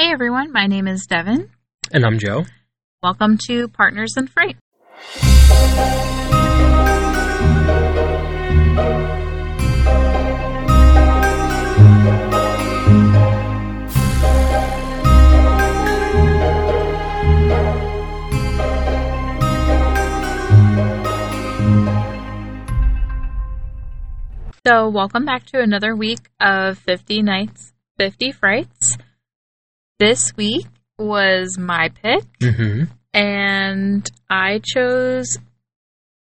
Hey everyone, my name is Devin. And I'm Joe. Welcome to Partners in Fright. So, welcome back to another week of 50 Nights, 50 Frights. This week was my pick, Mm-hmm. and I chose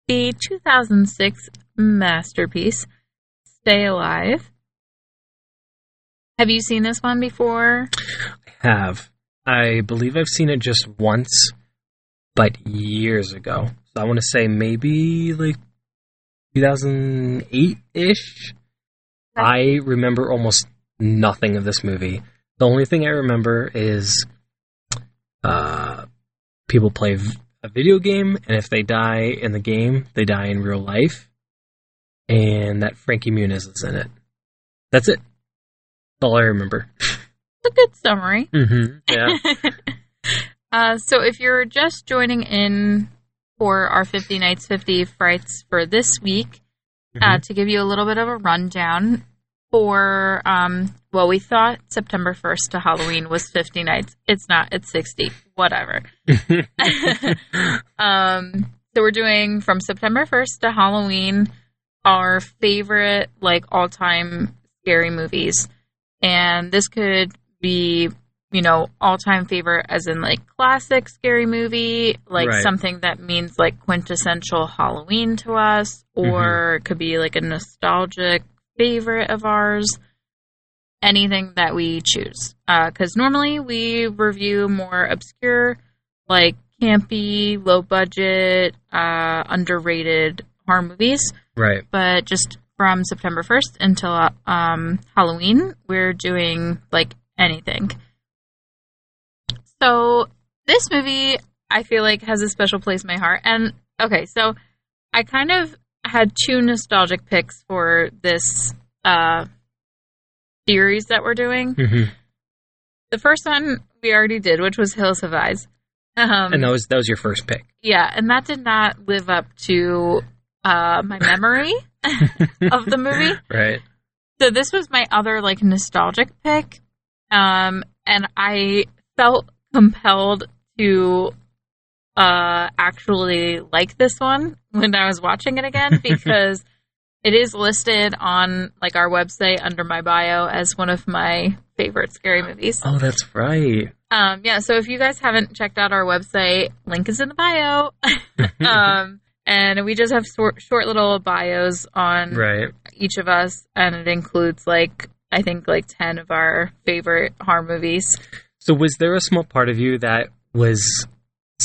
the 2006 masterpiece, Stay Alive. Have you seen this one before? I have. I believe I've seen it just once, but years ago. So I want to say maybe like 2008 ish. I remember almost nothing of this movie. The only thing I remember is uh, people play v- a video game, and if they die in the game, they die in real life. And that Frankie Muniz is in it. That's it. That's all I remember. A good summary. Mm-hmm. Yeah. uh, so, if you're just joining in for our 50 Nights, 50 Frights for this week, uh, to give you a little bit of a rundown for um well we thought september 1st to halloween was 50 nights. It's not. It's 60 whatever. Um so we're doing from september 1st to halloween our favorite like all-time scary movies. And this could be you know all-time favorite as in like classic scary movie like Right. something that means like quintessential halloween to us or it could be like a nostalgic favorite of ours anything that we choose because normally we review more obscure like campy low budget uh, underrated horror movies right. but just from September 1st until um, Halloween, we're doing like anything. So this movie, I feel like has a special place in my heart. And okay, so I kind of had two nostalgic picks for this uh, series that we're doing. Mm-hmm. The first one we already did, which was Hills Have Eyes. Um, And that was that was your first pick. yeah, and that did not live up to uh, my memory of the movie. Right. So this was my other like nostalgic pick, um, and I felt compelled to uh, actually like this one when I was watching it again because it is listed on like our website under my bio as one of my favorite scary movies. Oh, that's right. Um, yeah, so if you guys haven't checked out our website, link is in the bio. um, and we just have short, short little bios on right. each of us, and it includes like I think like ten of our favorite horror movies. So was there a small part of you that was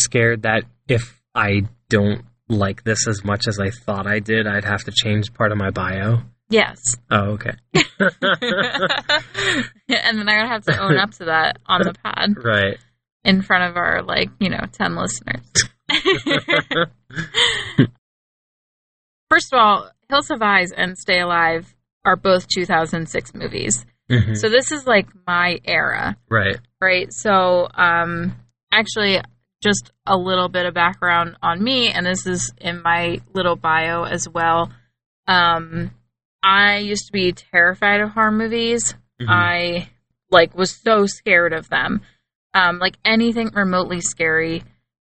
scared that if I don't like this as much as I thought I did, I'd have to change part of my bio? Yes, Oh, okay. and then I'm gonna have to own up to that on the pod right. in front of our like you know ten listeners. First of all, Hills Have Eyes and Stay Alive are both 2006 movies. Mhm. So this is like my era, Right. right? So, um, actually, just a little bit of background on me, and this is in my little bio as well. Um, I used to be terrified of horror movies. Mhm. I like was so scared of them, um, like anything remotely scary,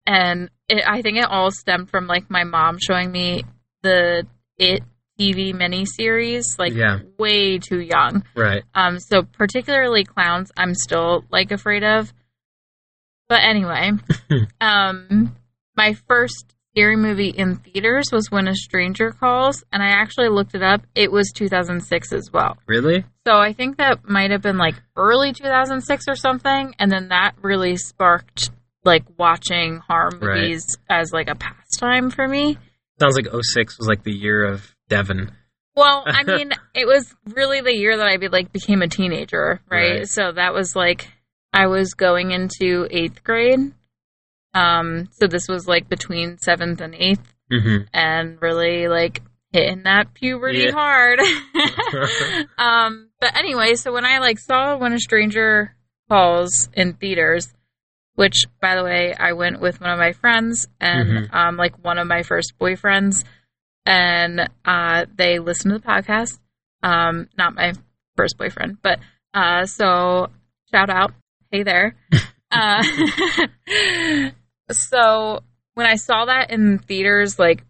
and it, I think it all stemmed from like my mom showing me the It TV miniseries, like Yeah. way too young. Right. Um, so particularly clowns, I'm still like afraid of. But anyway, um, my first scary movie in theaters was When a Stranger Calls, and I actually looked it up. It was 2006 as well. Really? So I think that might have been like early 2006 or something, and then that really sparked like watching horror Right. movies as like a pastime for me. Sounds like 06 was like the year of Devin. Well, I mean, it was really the year that I be, like became a teenager, right? Right. So that was like I was going into eighth grade. Um, so this was like between seventh and eighth, Mm-hmm. and really like hitting that puberty Yeah. hard. um, but anyway, so when I like saw when a stranger Calls in theaters. Which, by the way, I went with one of my friends and Mhm. um, like one of my first boyfriends, and uh, they listened to the podcast. Um, not my first boyfriend, but uh, so shout out, hey there. uh, so when I saw that in theaters, like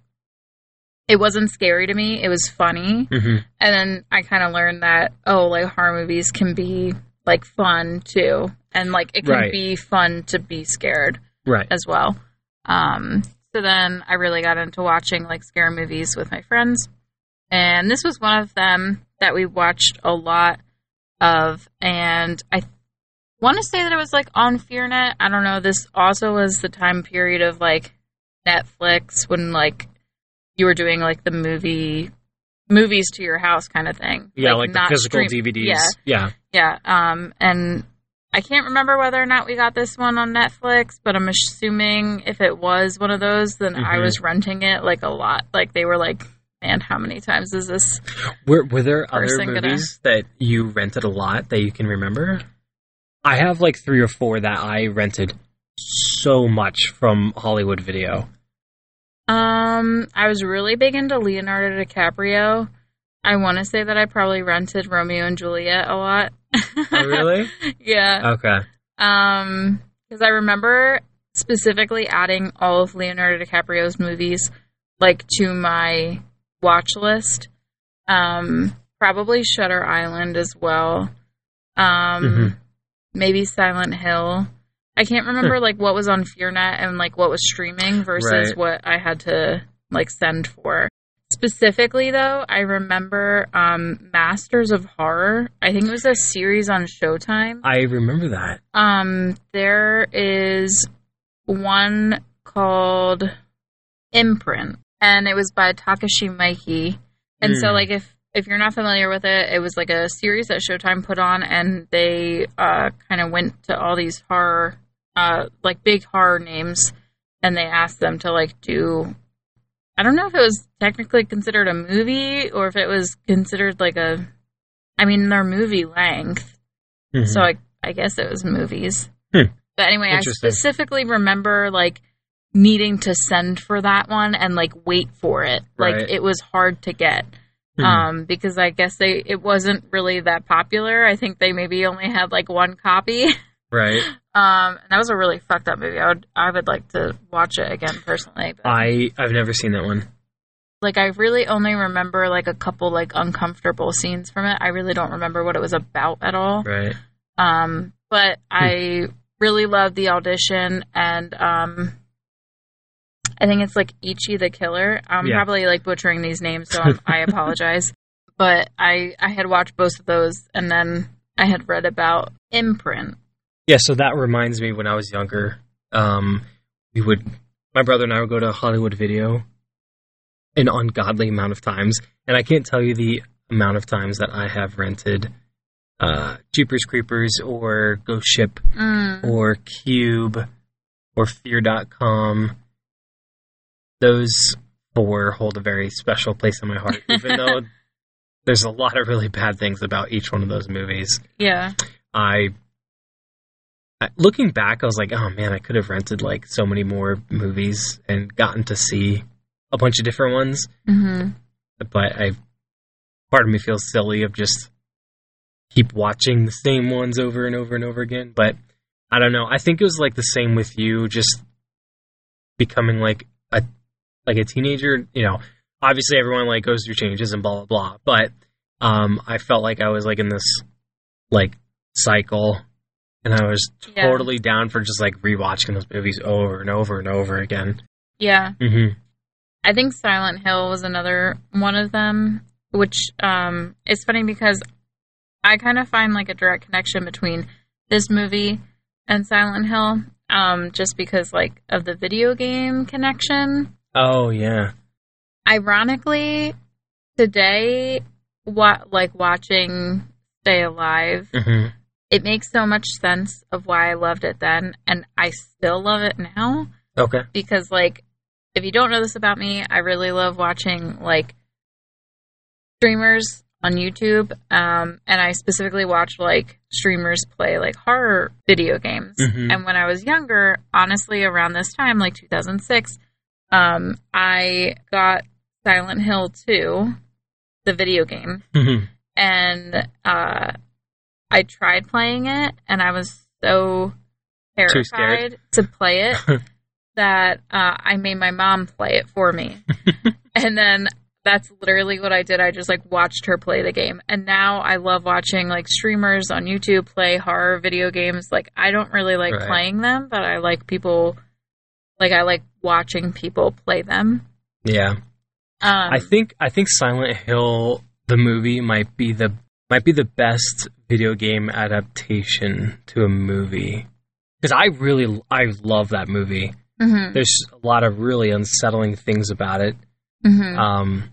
it wasn't scary to me; it was funny. hmm And then I kind of learned that oh, like horror movies can be like fun too, and like it can Right. be fun to be scared Right. as well. Um, so then I really got into watching like scary movies with my friends, and this was one of them that we watched a lot of, and I want to say that it was like on FearNet. I don't know. This also was the time period of like Netflix when like you were doing like the movie movies to your house kind of thing. Yeah, like, the not physical stream- DVDs. Yeah, Yeah. yeah. Um, and I can't remember whether or not we got this one on Netflix, but I'm assuming if it was one of those, then I Mhm. was renting it like a lot. Like they were like, man, how many times is this? Were Were there other Person gonna- movies that you rented a lot that you can remember? I have like three or four that I rented so much from Hollywood Video. Um, I was really big into Leonardo DiCaprio. I want to say that I probably rented Romeo and Juliet a lot. Oh, really? yeah. okay. Um, because I remember specifically adding all of Leonardo DiCaprio's movies like to my watch list. Um, probably Shutter Island as well. Um, Mhm. Maybe Silent Hill. I can't remember like what was on FearNet and like what was streaming versus Right. what I had to like send for. Specifically though, I remember um Masters of Horror. I think it was a series on Showtime. I remember that. Um, there is one called Imprint, and it was by Takashi Miike. And so, Hmm. like, if if you're not familiar with it, it was like a series that Showtime put on, and they uh, kind of went to all these horror, uh, like big horror names, and they asked them to like do. I don't know if it was technically considered a movie or if it was considered like a. I mean, they're movie length, Mhm. so I, I guess it was movies. Hmm. But anyway, I specifically remember like needing to send for that one and like wait for it. Like it was hard to get. Mhm. Um, because I guess they it wasn't really that popular. I think they maybe only had like one copy. right. Um, and that was a really fucked up movie. I would I would like to watch it again personally. But I I've never seen that one. like I really only remember like a couple like uncomfortable scenes from it. I really don't remember what it was about at all. Right. Um, but I really love the audition, and um, I think it's like Ichi the Killer. I'm Yeah. probably like butchering these names, so I apologize. But I I had watched both of those, and then I had read about Imprint. Yeah, so that reminds me when I was younger, um, we would, my brother and I would go to Hollywood Video an ungodly amount of times, and I can't tell you the amount of times that I have rented uh, Jeepers Creepers or Ghost Ship Mm. or Cube or Fear.com. Those four hold a very special place in my heart, even though there's a lot of really bad things about each one of those movies. Yeah, I, I looking back, I was like, oh man, I could have rented like so many more movies and gotten to see a bunch of different ones. hmm But I, part of me feels silly of just keep watching the same ones over and over and over again. But I don't know. I think it was like the same with you, just becoming like like a teenager. You know, obviously everyone like goes through changes and blah blah blah. But um, I felt like I was like in this like cycle, and I was Yeah. totally down for just like rewatching those movies over and over and over again. yeah. Mm-hmm. I think Silent Hill was another one of them, which um, is funny because I kind of find like a direct connection between this movie and Silent Hill, um, just because like of the video game connection. Oh yeah. Ironically, today, what like watching Stay Alive, hmm it makes so much sense of why I loved it then, and I still love it now Okay. because like if you don't know this about me, I really love watching like streamers on YouTube, um, and I specifically watch like streamers play like horror video games. Mhm. And when I was younger, honestly, around this time, like 2006, um, I got Silent Hill 2, the video game, Mhm. and uh, I tried playing it, and I was so terrified to play it that uh, I made my mom play it for me, and then that's literally what I did. I just like watched her play the game, and now I love watching like streamers on YouTube play horror video games. Like I don't really like Right. playing them, but I like people. Like I like watching people play them. yeah. Um, I think I think Silent Hill the movie might be the might be the best video game adaptation to a movie because I really I love that movie. mhm, There's a lot of really unsettling things about it. mhm. Um,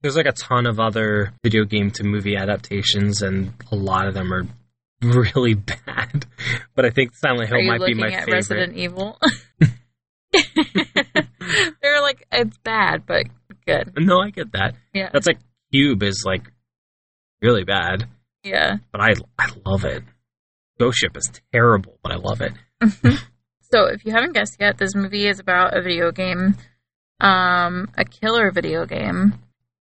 there's like a ton of other video game to movie adaptations, and a lot of them are really bad. But I think Silent Hill might be my at favorite. Resident Evil? They're like it's bad, but good. No, I get that. Yeah, That's like Cube is like really bad, yeah. but I I love it. Ghost Ship is terrible, but I love it. So, if you haven't guessed yet, this movie is about a video game, um, a killer video game.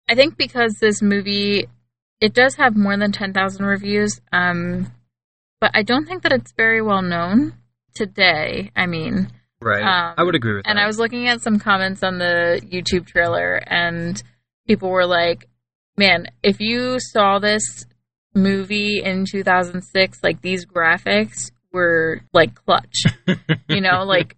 I think because this movie, it does have more than ten thousand reviews, um, but I don't think that it's very well known today. I mean, Right. Um, I would agree with and that. And I was looking at some comments on the YouTube trailer, and people were like, "Man, if you saw this movie in 2006, like these graphics were like clutch. you know, like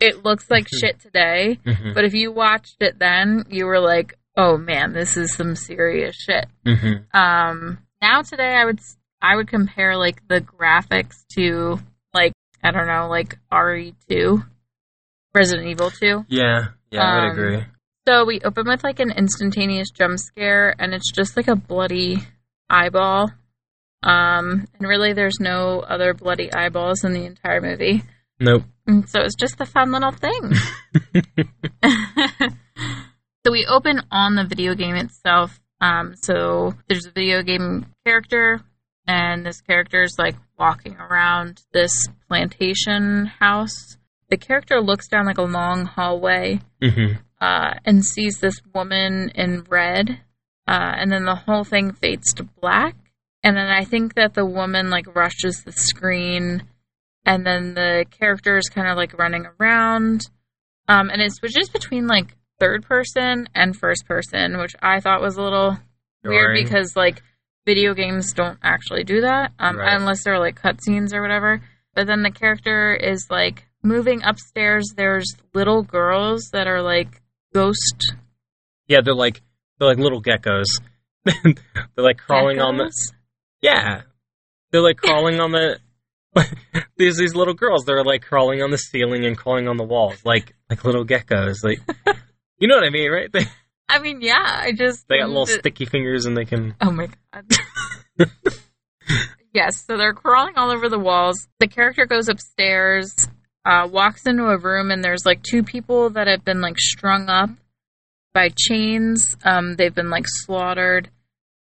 it looks like shit today, Mhm, but if you watched it then, you were like, "Oh man, this is some serious shit." mhm. Um, now today, I would I would compare like the graphics to like I don't know, like RE2, Resident Evil 2. Yeah, yeah, I would Um, agree. So we open with like an instantaneous jump scare, and it's just like a bloody eyeball. Um, and really, there's no other bloody eyeballs in the entire movie. Nope. And so it's just a fun little thing. so we open on the video game itself. Um, so there's a video game character, and this character is like walking around this plantation house. The character looks down like a long hallway hmm uh, and sees this woman in red, uh, and then the whole thing fades to black. And then I think that the woman like rushes the screen, and then the character is kind of like running around, um, and it switches between like third person and first person, which I thought was a little weird because like video games don't actually do that um, Right. unless they're like cutscenes or whatever. But then the character is like moving upstairs. There's little girls that are like ghost Yeah, they're like they're like little geckos. they're like crawling on the yeah. They're like crawling on the. There's these little girls. They're like crawling on the ceiling and crawling on the walls, like like little geckos. Like you know what I mean, right? They I mean, yeah. I just they got little sticky fingers and they can. Oh my god. yes, so they're crawling all over the walls. The character goes upstairs, uh, walks into a room, and there's like two people that have been like strung up by chains. Um, they've been like slaughtered,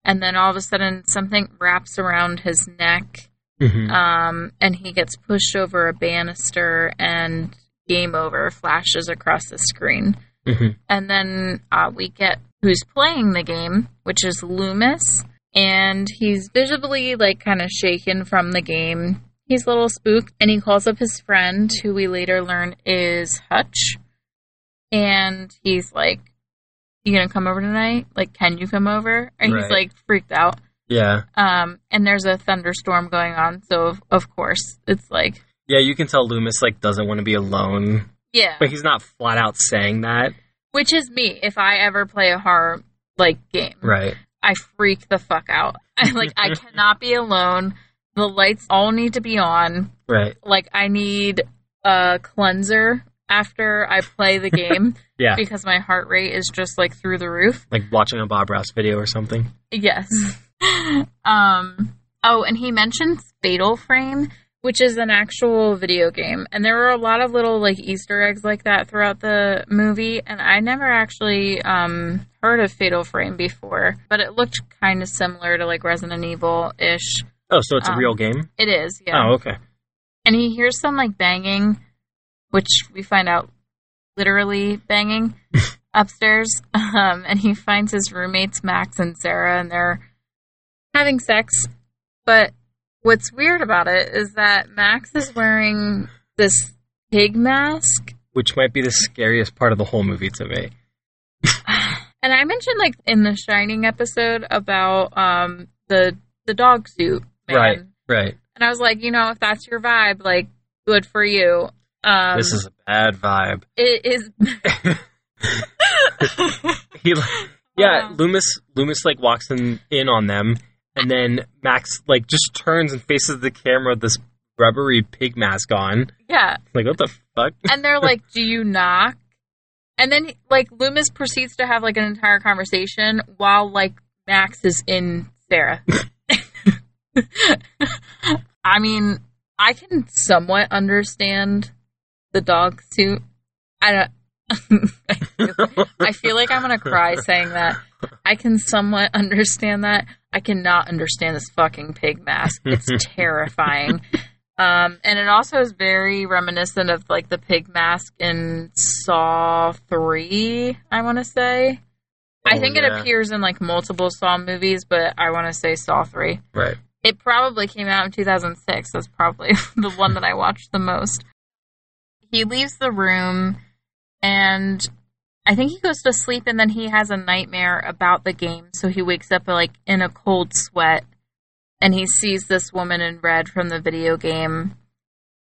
and then all of a sudden something wraps around his neck, Mhm. um, and he gets pushed over a banister, and game over flashes across the screen. Mhm. And then uh, we get who's playing the game, which is Loomis, and he's visibly like kind of shaken from the game. He's a little spooked, and he calls up his friend, who we later learn is Hutch, and he's like, "You gonna come over tonight? Like, can you come over?" And he's like freaked out. Yeah, Um, and there's a thunderstorm going on, so of, of course it's like, yeah. You can tell Loomis like doesn't want to be alone, yeah, but he's not flat out saying that. which is me if I ever play a horror like game. Right. I freak the fuck out. I like I cannot be alone. The lights all need to be on. Right. Like I need a cleanser after I play the game Yeah. because my heart rate is just like through the roof. Like watching a Bob Ross video or something. Yes. um oh, and he mentions Fatal Frame, which is an actual video game. And there were a lot of little like Easter eggs like that throughout the movie. And I never actually um, heard of Fatal Frame before, but it looked kind of similar to like Resident Evil ish. Oh, so it's a Um, real game? It is, yeah. Oh, okay. And he hears some like banging, which we find out literally banging upstairs. Um, and he finds his roommates Max and Sarah, and they're having sex. But what's weird about it is that Max is wearing this pig mask. Which might be the scariest part of the whole movie to me. And I mentioned like in the Shining episode about um the the dog suit man. Right. Right. And I was like, you know, if that's your vibe, like good for you. Um this is a bad vibe. it is He, yeah, Wow. Loomis. Loomis like walks in in on them, and then Max like just turns and faces the camera with this rubbery pig mask on. yeah. Like what the fuck? And they're like, "Do you knock?" And then like Loomis proceeds to have like an entire conversation while like Max is in Sarah. I mean, I can somewhat understand the dog suit. I don't. I feel- I feel like I'm gonna cry saying that. I can somewhat understand that. I cannot understand this fucking pig mask. It's terrifying. Um, and it also is very reminiscent of like the pig mask in Saw three. I want to say. I Oh, think yeah. it appears in like multiple Saw movies, but I want to say Saw three. right. It probably came out in 2006. That's probably the one that I watched the most. He leaves the room and I think he goes to sleep and then he has a nightmare about the game. So he wakes up like in a cold sweat and he sees this woman in red from the video game.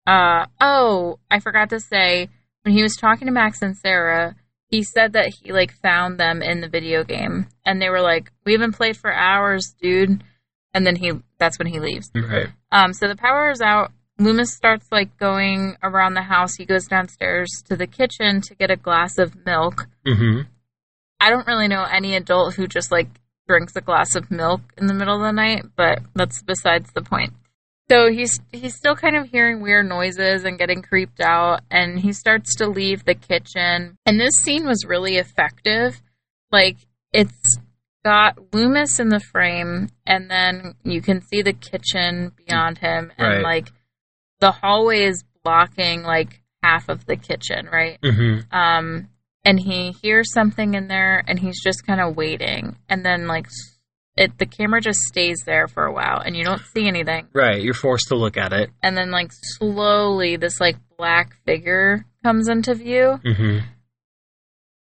Uh oh, I forgot to say when he was talking to Max and Sarah, he said that he like found them in the video game and they were like, "We haven't played for hours, dude." And then he that's when he leaves. Right. Um, so the power is out. Loomis starts like going around the house. He goes downstairs to the kitchen to get a glass of milk. Mm-hmm. I don't really know any adult who just like drinks a glass of milk in the middle of the night, but that's besides the point. So he's he's still kind of hearing weird noises and getting creeped out and he starts to leave the kitchen. And this scene was really effective. Like it's got Loomis in the frame and then you can see the kitchen beyond him and Right. like the hallway is blocking like half of the kitchen, right? Mm-hmm. um and he hears something in there and he's just kind of waiting and then like it the camera just stays there for a while and you don't see anything Right. You're forced to look at it. and then like slowly this like black figure comes into view Mm-hmm.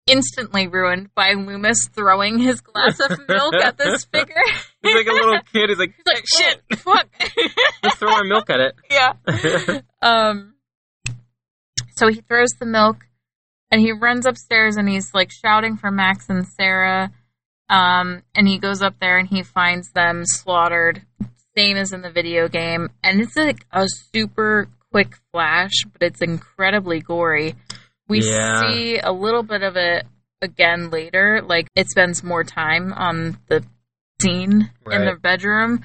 Instantly ruined by Loomis throwing his glass of milk at this figure He's like a little kid. He's like, he's like shit. fuck Let's throw our milk at it. yeah Um, so he throws the milk and he runs upstairs and he's like shouting for Max and Sarah. Um, and he goes up there and he finds them slaughtered, same as in the video game. And it's like a super quick flash, but it's incredibly gory. We Yeah. see a little bit of it again later. Like it spends more time on the scene in the bedroom.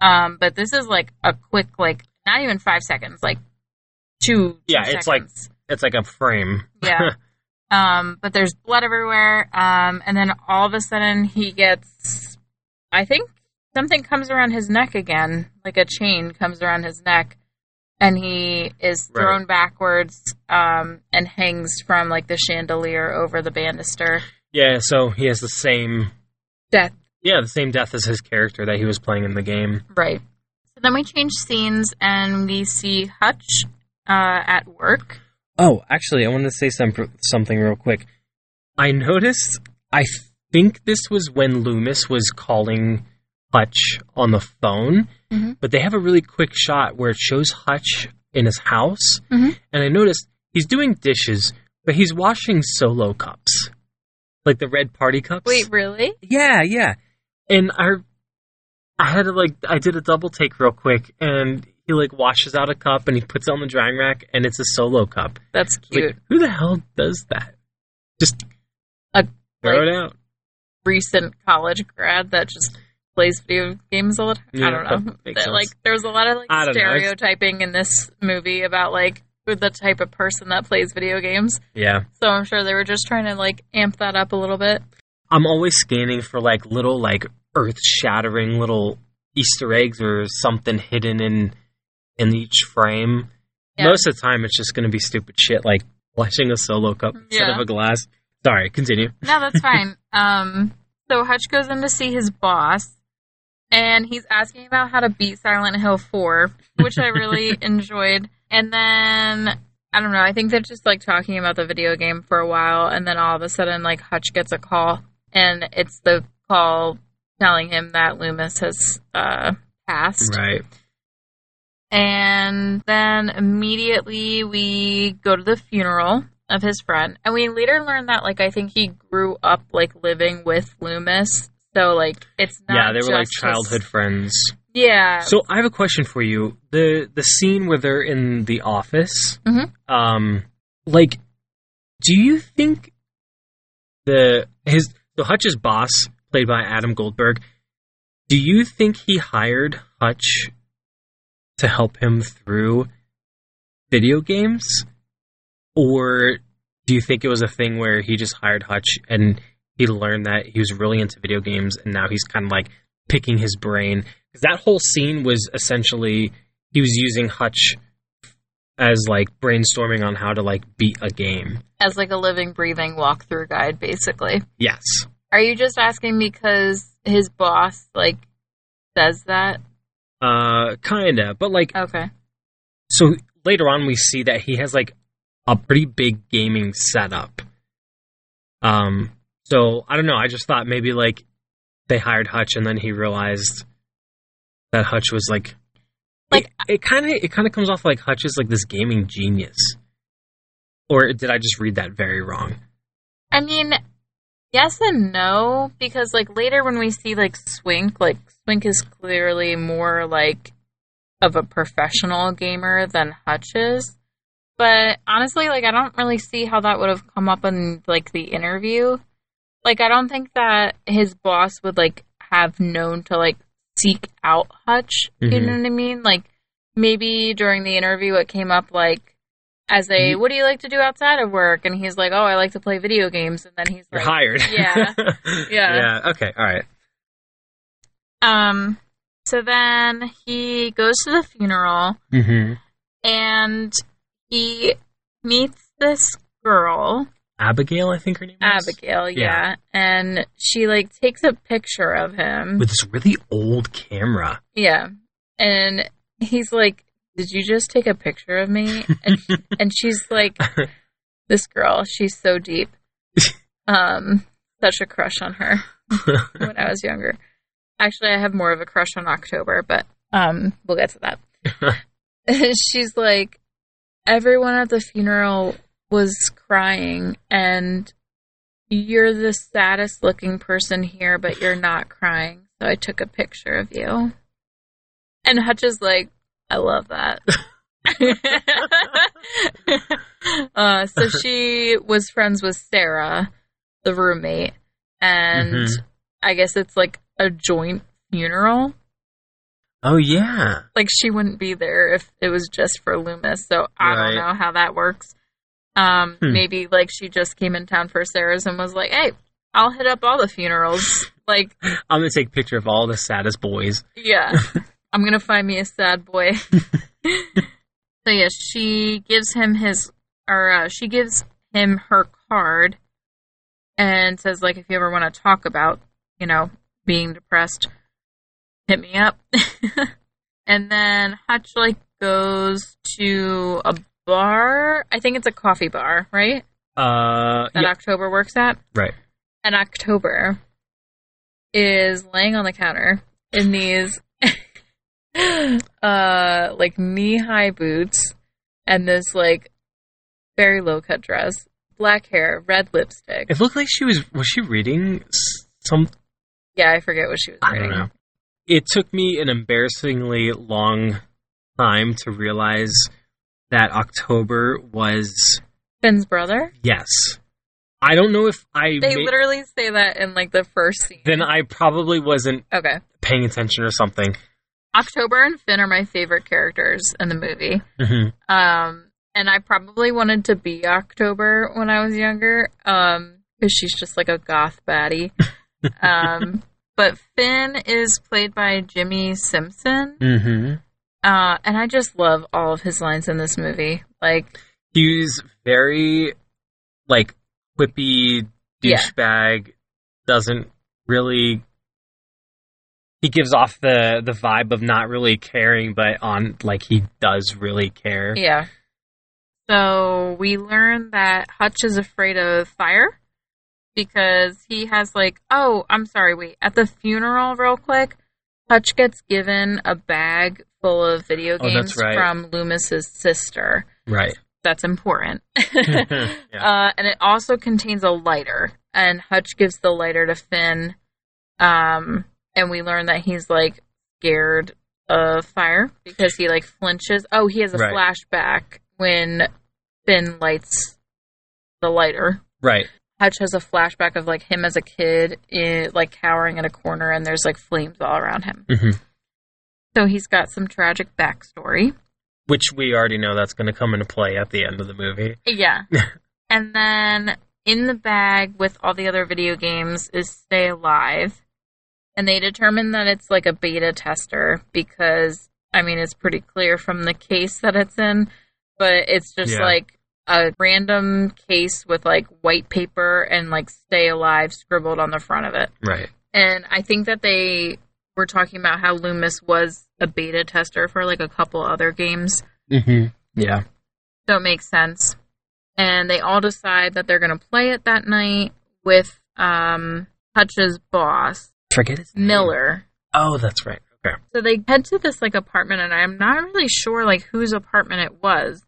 Um, but this is like a quick, like not even five seconds, like two. Yeah, two it's like- It's like a frame. yeah. Um, but there's blood everywhere. Um, and then all of a sudden he gets, I think something comes around his neck again, like a chain comes around his neck, and he is Right. thrown backwards, um, and hangs from like the chandelier over the banister. Yeah. So he has the same. Death. Yeah, the same death as his character that he was playing in the game. Right. So then we change scenes and we see Hutch uh, at work. Oh, actually, I wanted to say some, something real quick. I noticed, I think this was when Loomis was calling Hutch on the phone, Mhm. but they have a really quick shot where it shows Hutch in his house, Mhm. and I noticed he's doing dishes, but he's washing solo cups. Like the red party cups. Wait, really? Yeah, yeah. And I I had to like I did a double take real quick and he like washes out a cup and he puts it on the drying rack and it's a solo cup. That's Like, cute. who the hell does that? Just A- throw like- it out. Recent college grad that just plays video games all the time. Yeah, I don't know. that Like there's a lot of like don't know. Stereotyping in this movie about like the type of person that plays video games. Yeah. So I'm sure they were just trying to like amp that up a little bit. I'm always scanning for like little like earth shattering little Easter eggs or something hidden in in each frame. Yeah. Most of the time it's just gonna be stupid shit like flashing a solo cup instead Yeah. of a glass. Sorry, continue. No, that's fine. um, so Hutch goes in to see his boss, and he's asking about how to beat Silent Hill 4, which I really enjoyed. And then I don't know. I think they're just like talking about the video game for a while, and then all of a sudden, like Hutch gets a call, and it's the call telling him that Loomis has uh, passed. Right. And then immediately we go to the funeral of his friend. And we later learn that like I think he grew up like living with Loomis. So like it's not yeah, they were like his- childhood friends. Yeah. So I have a question for you. The the scene where they're in the office, Mhm. um, like, do you think the his the Hutch's boss, played by Adam Goldberg, do you think he hired Hutch to help him through video games, or do you think it was a thing where he just hired Hutch and he learned that he was really into video games and now he's kind of like picking his brain? Because that whole scene was essentially he was using Hutch as like brainstorming on how to like beat a game. as like a living, breathing walkthrough guide, basically. Yes. Are you just asking because his boss like says that? Uh kinda. But like Okay. so later on we see that he has like a pretty big gaming setup. Um so I don't know, I just thought maybe like they hired Hutch and then he realized that Hutch was like Like- it, kind of it kind of comes off like Hutch is like this gaming genius. Or did I just read that very wrong? I mean, yes and no, because like later when we see like Swink, like Swink is clearly more like of a professional gamer than Hutch is. But honestly, like I don't really see how that would have come up in like the interview. Like I don't think that his boss would like have known to like seek out Hutch. You Mhm. know what I mean? Like maybe during the interview it came up like as a Ye- what do you like to do outside of work? And he's like, Oh, I like to play video games and then he's You're like hired. Yeah. Yeah. Yeah. Okay. All right. Um so then he goes to the funeral Mm-hmm. and he meets this girl, Abigail, I think her name is. Abigail, yeah, Yeah. and she like takes a picture of him. With this really old camera. yeah. And he's like, "Did you just take a picture of me?" And and she's like, "This girl, she's so deep." Um such a crush on her when I was younger. Actually, I have more of a crush on October, but um we'll get to that. she's like everyone at the funeral was crying and you're the saddest looking person here but you're not crying so i took a picture of you and hutch is like i love that uh, so she was friends with sarah the roommate and Mhm. i guess it's like a joint funeral oh yeah. like she wouldn't be there if it was just for Loomis. So I Right. don't know how that works. Um, Hmm. maybe like she just came in town for Sarah's and was like, "Hey, I'll hit up all the funerals." like, I'm gonna take a picture of all the saddest boys. yeah, I'm gonna find me a sad boy. so yeah, she gives him his, or uh, she gives him her card, and says like, if you ever want to talk about, you know, being depressed, hit me up. and then Hutch like goes to a bar. I think it's a coffee bar, right? Uh, That yeah, October works at. right. And October is laying on the counter in these uh like knee high boots and this like very low cut dress, black hair, red lipstick. It looked like she was. Was she reading some? Yeah, I forget what she was I reading. don't know. It took me an embarrassingly long time to realize that October was Finn's brother? yes. I don't know if I They literally say that in like the first scene. then I probably wasn't okay. paying attention or something. October and Finn are my favorite characters in the movie. hmm Um, and I probably wanted to be October when I was younger, um, because she's just like a goth baddie. um, but Finn is played by Jimmy Simpson, hmm uh, and I just love all of his lines in this movie. Like, He's very like quippy Yeah. douchebag. Doesn't really. He gives off the the vibe of not really caring, but on like he does really care. yeah. So we learn that Hutch is afraid of fire because he has like, oh, I'm sorry, wait. At the funeral, real quick, Hutch gets given a bag full of video Oh, games that's right. from Loomis's sister. Right. That's important. yeah. uh, and it also contains a lighter, and Hutch gives the lighter to Finn. Um, and we learn that he's like scared of fire because he like flinches. Oh, he has a Right. flashback when Finn lights the lighter. Right. Hutch has a flashback of like him as a kid, in, like cowering in a corner, and there's like flames all around him. hmm So he's got some tragic backstory. Which we already know that's going to come into play at the end of the movie. Yeah. and then in the bag with all the other video games is Stay Alive. And they determine that it's like a beta tester because, I mean, it's pretty clear from the case that it's in, but it's just Yeah. like a random case with like white paper and like Stay Alive scribbled on the front of it. Right. And I think that they were talking about how Loomis was a beta tester for like a couple other games. hmm Yeah. So it makes sense. And they all decide that they're going to play it that night with um, Hutch's boss, Forget his name. Miller. Oh, that's right. Okay. So they head to this like apartment, and I'm not really sure like whose apartment it was.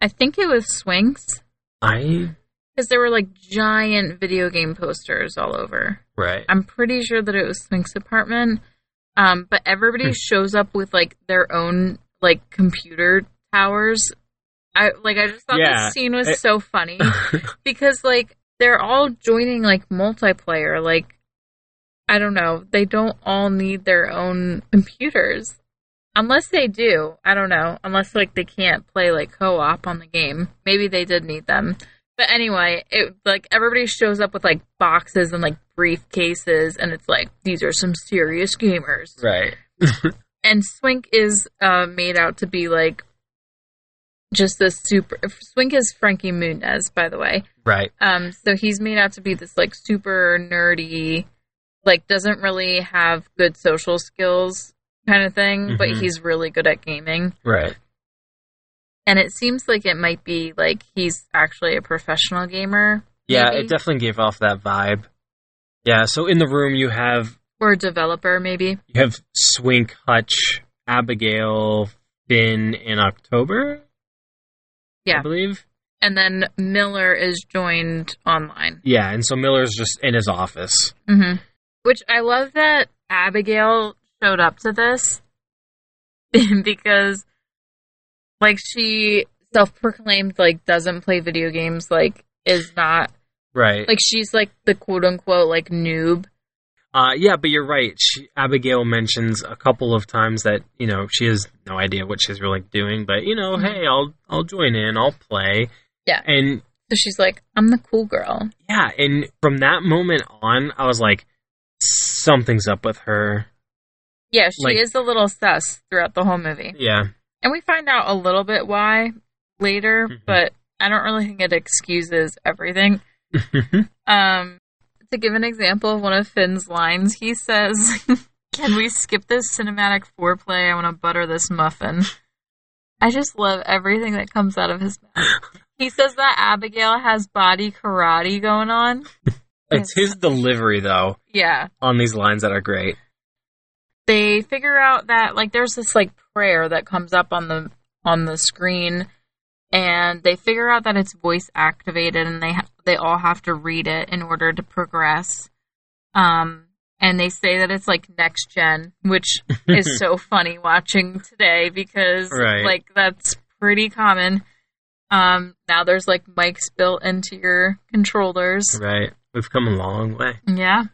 I think it was Swink's I because there were like giant video game posters all over. right. I'm pretty sure that it was Swink's apartment. Um, but everybody Hmm. shows up with like their own like computer towers. I like I just thought Yeah. this scene was It- so funny because like they're all joining like multiplayer. Like I don't know, they don't all need their own computers. Unless they do, I don't know. Unless like they can't play like co-op on the game, maybe they did need them. But anyway, it like everybody shows up with like boxes and like briefcases, and it's like these are some serious gamers. right. And Swink is uh, made out to be like just a super. Swink is Frankie Muniz, by the way. Right. Um, so he's made out to be this like super nerdy, like doesn't really have good social skills kind of thing, but Mhm. he's really good at gaming. Right. And it seems like it might be like he's actually a professional gamer. Yeah, maybe, it definitely gave off that vibe. Yeah, so in the room you have or a developer, maybe. you have Swink, Hutch, Abigail, Finn, in October. Yeah. I believe. And then Miller is joined online. Yeah, and so Miller's just in his office. hmm Which I love that Abigail showed up to this because, like, she self-proclaimed like doesn't play video games, like is not Right. like she's like the quote unquote like noob. Uh, yeah, but you're right. She, Abigail mentions a couple of times that you know she has no idea what she's really doing, but you know, Mhm. hey, I'll I'll join in, I'll play. Yeah. And So she's like, I'm the cool girl. yeah, and from that moment on, I was like, something's up with her. Yeah, she Like- is a little sus throughout the whole movie. Yeah. And we find out a little bit why later, Mhm. but I don't really think it excuses everything. Um, to give an example of one of Finn's lines, he says, Can we skip this cinematic foreplay? I want to butter this muffin. I just love everything that comes out of his mouth. He says that Abigail has body karate going on. it's his delivery though Yeah. on these lines that are great. They figure out that like there's this like prayer that comes up on the on the screen and they figure out that it's voice activated and they ha- they all have to read it in order to progress. Um and they say that it's like next gen, which is so funny watching today because Right. like that's pretty common. Um, now there's like mics built into your controllers. Right. We've come a long way. Yeah.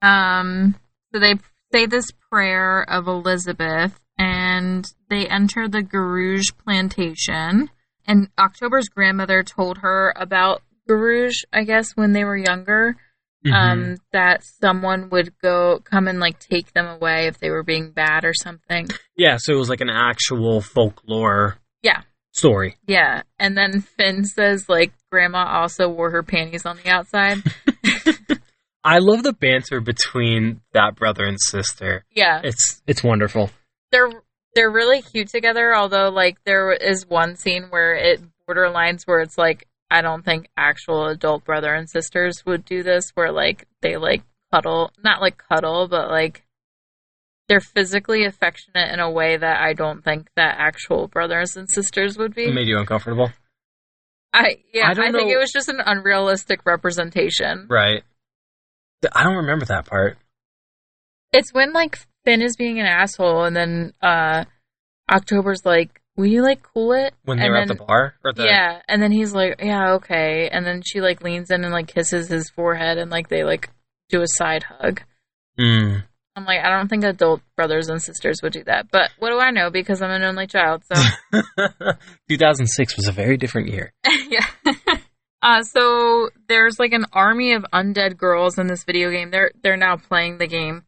Um, so they say this prayer of Elizabeth and they enter the Gerouge plantation. And October's grandmother told her about Gerouge, I guess, when they were younger. Mhm. Um, that someone would go come and like take them away if they were being bad or something. yeah, so it was like an actual folklore Yeah. story. Yeah. And then Finn says like grandma also wore her panties on the outside. I love the banter between that brother and sister. yeah. It's it's wonderful. They're they're really cute together. Although, like, there is one scene where it borderlines where it's like I don't think actual adult brother and sisters would do this, where like they like cuddle, not like cuddle, but like they're physically affectionate in a way that I don't think that actual brothers and sisters would be. It made you uncomfortable. I yeah, I I, think it was just an unrealistic representation. Right. I don't remember that part. It's when like Finn is being an asshole, and then uh October's like, "Will you like cool it?" When they and were then, at the bar? Or the Yeah, and then he's like, "Yeah, okay," and then she like leans in and like kisses his forehead, and like they like do a side hug. Mm. I'm like, I don't think adult brothers and sisters would do that, but what do I know? Because I'm an only child, so 2006 was a very different year. yeah. Uh, so there's like an army of undead girls in this video game. They're they're now playing the game.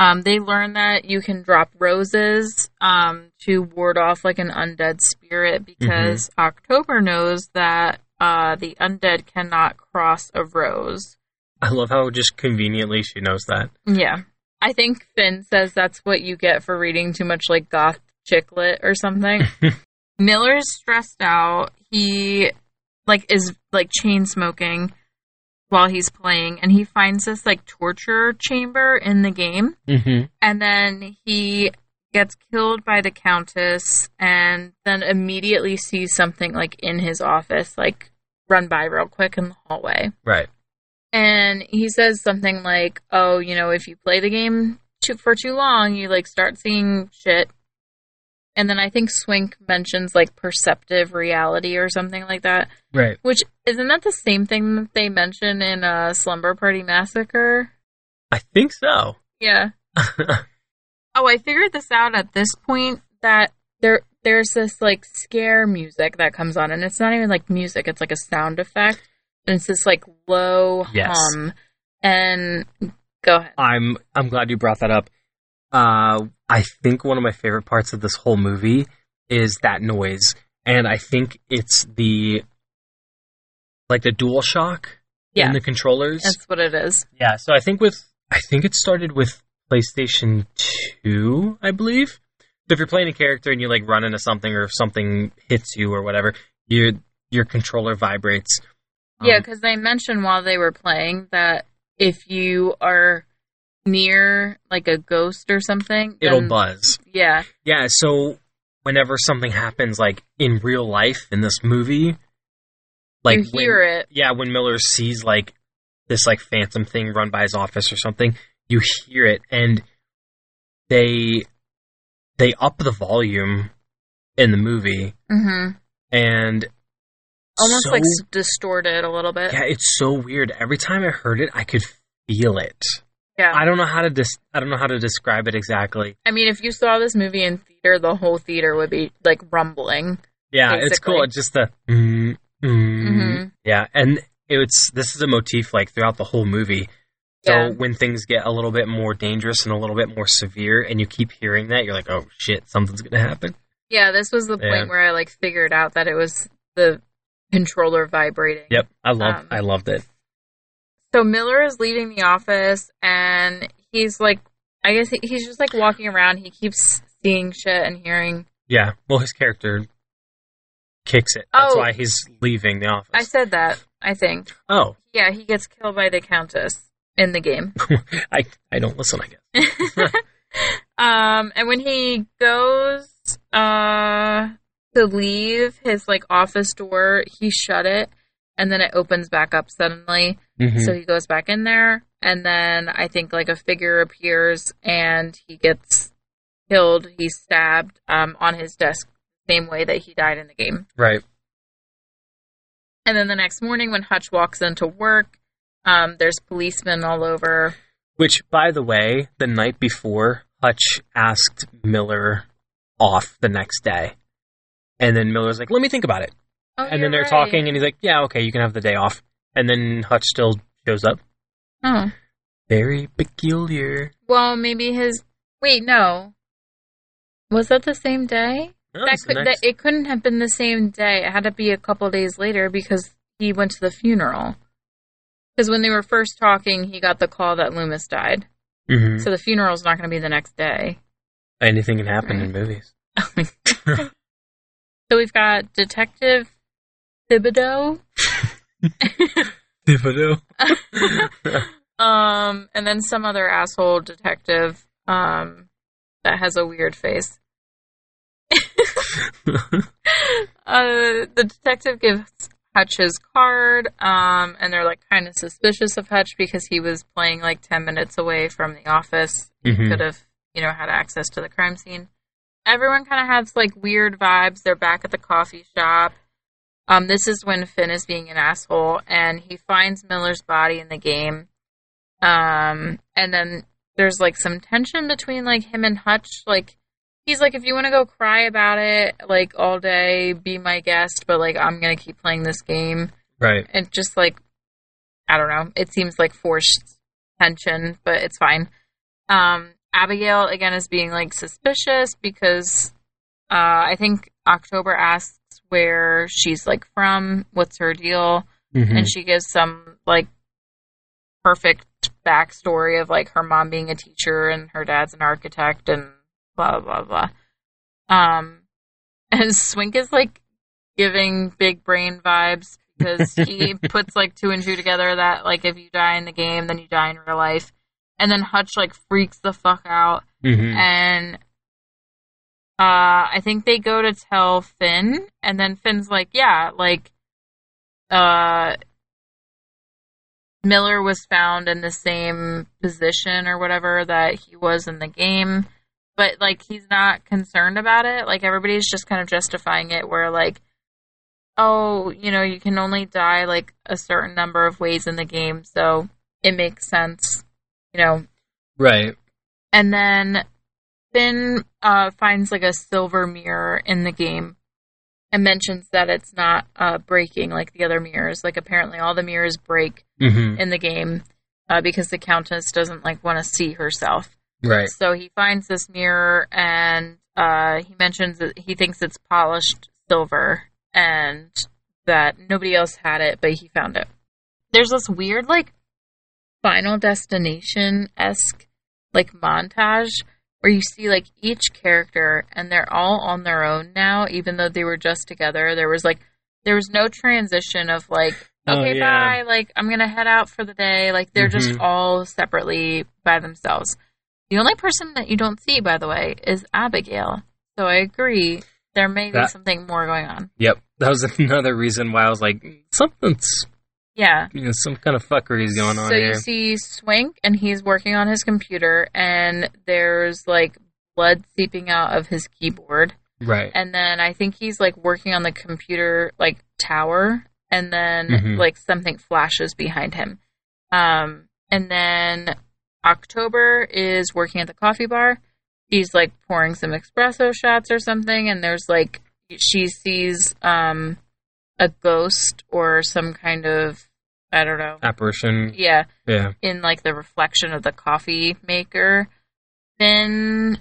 Um, they learn that you can drop roses um, to ward off like an undead spirit because October knows that uh, the undead cannot cross a rose. I love how just conveniently she knows that. Yeah, I think Finn says that's what you get for reading too much like goth chick lit or something. Miller's stressed out. He like is like chain smoking while he's playing and he finds this like torture chamber in the game Mm-hmm. and then he gets killed by the countess and then immediately sees something like in his office like run by real quick in the hallway Right. and he says something like oh you know if you play the game too, for too long you like start seeing shit and then i think swink mentions like perceptive reality or something like that Right. which isn't that the same thing that they mention in uh, slumber party massacre I think so. yeah oh i figured this out at this point that there there's this like scare music that comes on and it's not even like music it's like a sound effect and it's this like low Yes. hum and go ahead I'm I'm glad you brought that up. Uh, I think one of my favorite parts of this whole movie is that noise, and I think it's the like the dual shock yeah in the controllers. that's what it is Yeah, so I think with I think it started with PlayStation 2, I believe. So if you're playing a character and you like run into something or if something hits you or whatever, your your controller vibrates. Um, Yeah, because they mentioned while they were playing that if you are near like a ghost or something, it'll then- buzz. Yeah, Yeah, so whenever something happens like in real life in this movie, like you when- hear it. yeah, when Miller sees like this like phantom thing run by his office or something, you hear it and they they up the volume in the movie hmm and Almost so- like distorted a little bit. yeah, it's so weird. Every time I heard it, I could feel it. Yeah. I don't know how to dis- I don't know how to describe it exactly. I mean, if you saw this movie in theater, the whole theater would be like rumbling. Yeah, it's cool. It's just the mm, mm, hmm yeah, and it's this is a motif like throughout the whole movie. So Yeah. when things get a little bit more dangerous and a little bit more severe, and you keep hearing that, you're like, oh shit, something's gonna happen. Yeah, this was the Yeah. point where I like figured out that it was the controller vibrating. Yep, I love Um, I loved it. So Miller is leaving the office and he's like, I guess he- he's just like walking around. He keeps seeing shit and hearing. Yeah, well, his character kicks it. That's Oh. why he's leaving the office. I said that, I think. oh, Yeah, he gets killed by the Countess in the game. I I don't listen. I guess. um, and when he goes uh, to leave his like office door, he shut it and then it opens back up suddenly. Mhm. So he goes back in there, and then I think like a figure appears, and he gets killed. He's stabbed um, on his desk, same way that he died in the game. Right. And then the next morning, when Hutch walks into work, um, there's policemen all over. Which, by the way, the night before, Hutch asked Miller off the next day. And then Miller's like, let me think about it. Oh, and then they're right. talking, and he's like, yeah, okay, you can have the day off. And then Hutch still shows up. Oh. Very peculiar. Well, maybe his. Wait, no. Was that the same day? No, that could, that, it couldn't have been the same day. It had to be a couple days later because he went to the funeral. Because when they were first talking, he got the call that Loomis died. Mhm. So the funeral's not going to be the next day. Anything can happen Right. in movies. so we've got Detective Thibodeau. um, and then some other asshole detective um, that has a weird face. uh, the detective gives Hutch his card, um, and they're like kind of suspicious of Hutch because he was playing like 10 minutes away from the office. Mhm. Could have, you know, had access to the crime scene. Everyone kind of has like weird vibes. They're back at the coffee shop. Um, this is when Finn is being an asshole, and he finds Miller's body in the game. Um, and then there's like some tension between like him and Hutch. Like he's like, if you want to go cry about it, like all day, be my guest, but like I'm gonna keep playing this game. Right. And just like, I don't know, it seems like forced tension, but it's fine. Um, Abigail again is being like suspicious because uh, I think October asks where she's like from, what's her deal, Mhm. and she gives some like perfect backstory of like her mom being a teacher and her dad's an architect and blah blah blah. Um, and Swink is like giving big brain vibes because he puts like two and two together that like if you die in the game, then you die in real life. And then Hutch like freaks the fuck out Mhm. and uh I think they go to tell Finn and then Finn's like, yeah, like uh Miller was found in the same position or whatever that he was in the game, but like he's not concerned about it. Like everybody's just kind of justifying it where like oh, you know, you can only die like a certain number of ways in the game, so it makes sense, you know, Right. and then Finn uh, finds like a silver mirror in the game and mentions that it's not uh, breaking like the other mirrors. Like apparently all the mirrors break hmm in the game uh, because the Countess doesn't like want to see herself. Right. So he finds this mirror and uh, he mentions that he thinks it's polished silver and that nobody else had it, but he found it. There's this weird like Final Destination esque like montage where you see like each character and they're all on their own now, even though they were just together. There was like there was no transition of like Oh, okay yeah. bye like i'm gonna head out for the day like they're just Mhm. all separately by themselves the only person that you don't see by the way is abigail so i agree there may be That- something more going on Yep. That was another reason why I was like, something's, yeah you know, some kind of fuckery's going on so here. you see swink and he's working on his computer and there's like blood seeping out of his keyboard right. and then I think he's like working on the computer like tower, and then Mhm. like something flashes behind him. Um, and then October is working at the coffee bar. He's like pouring some espresso shots or something, and there's like she sees um a ghost or some kind of I don't know. Apparition. Yeah, Yeah. in like the reflection of the coffee maker. Then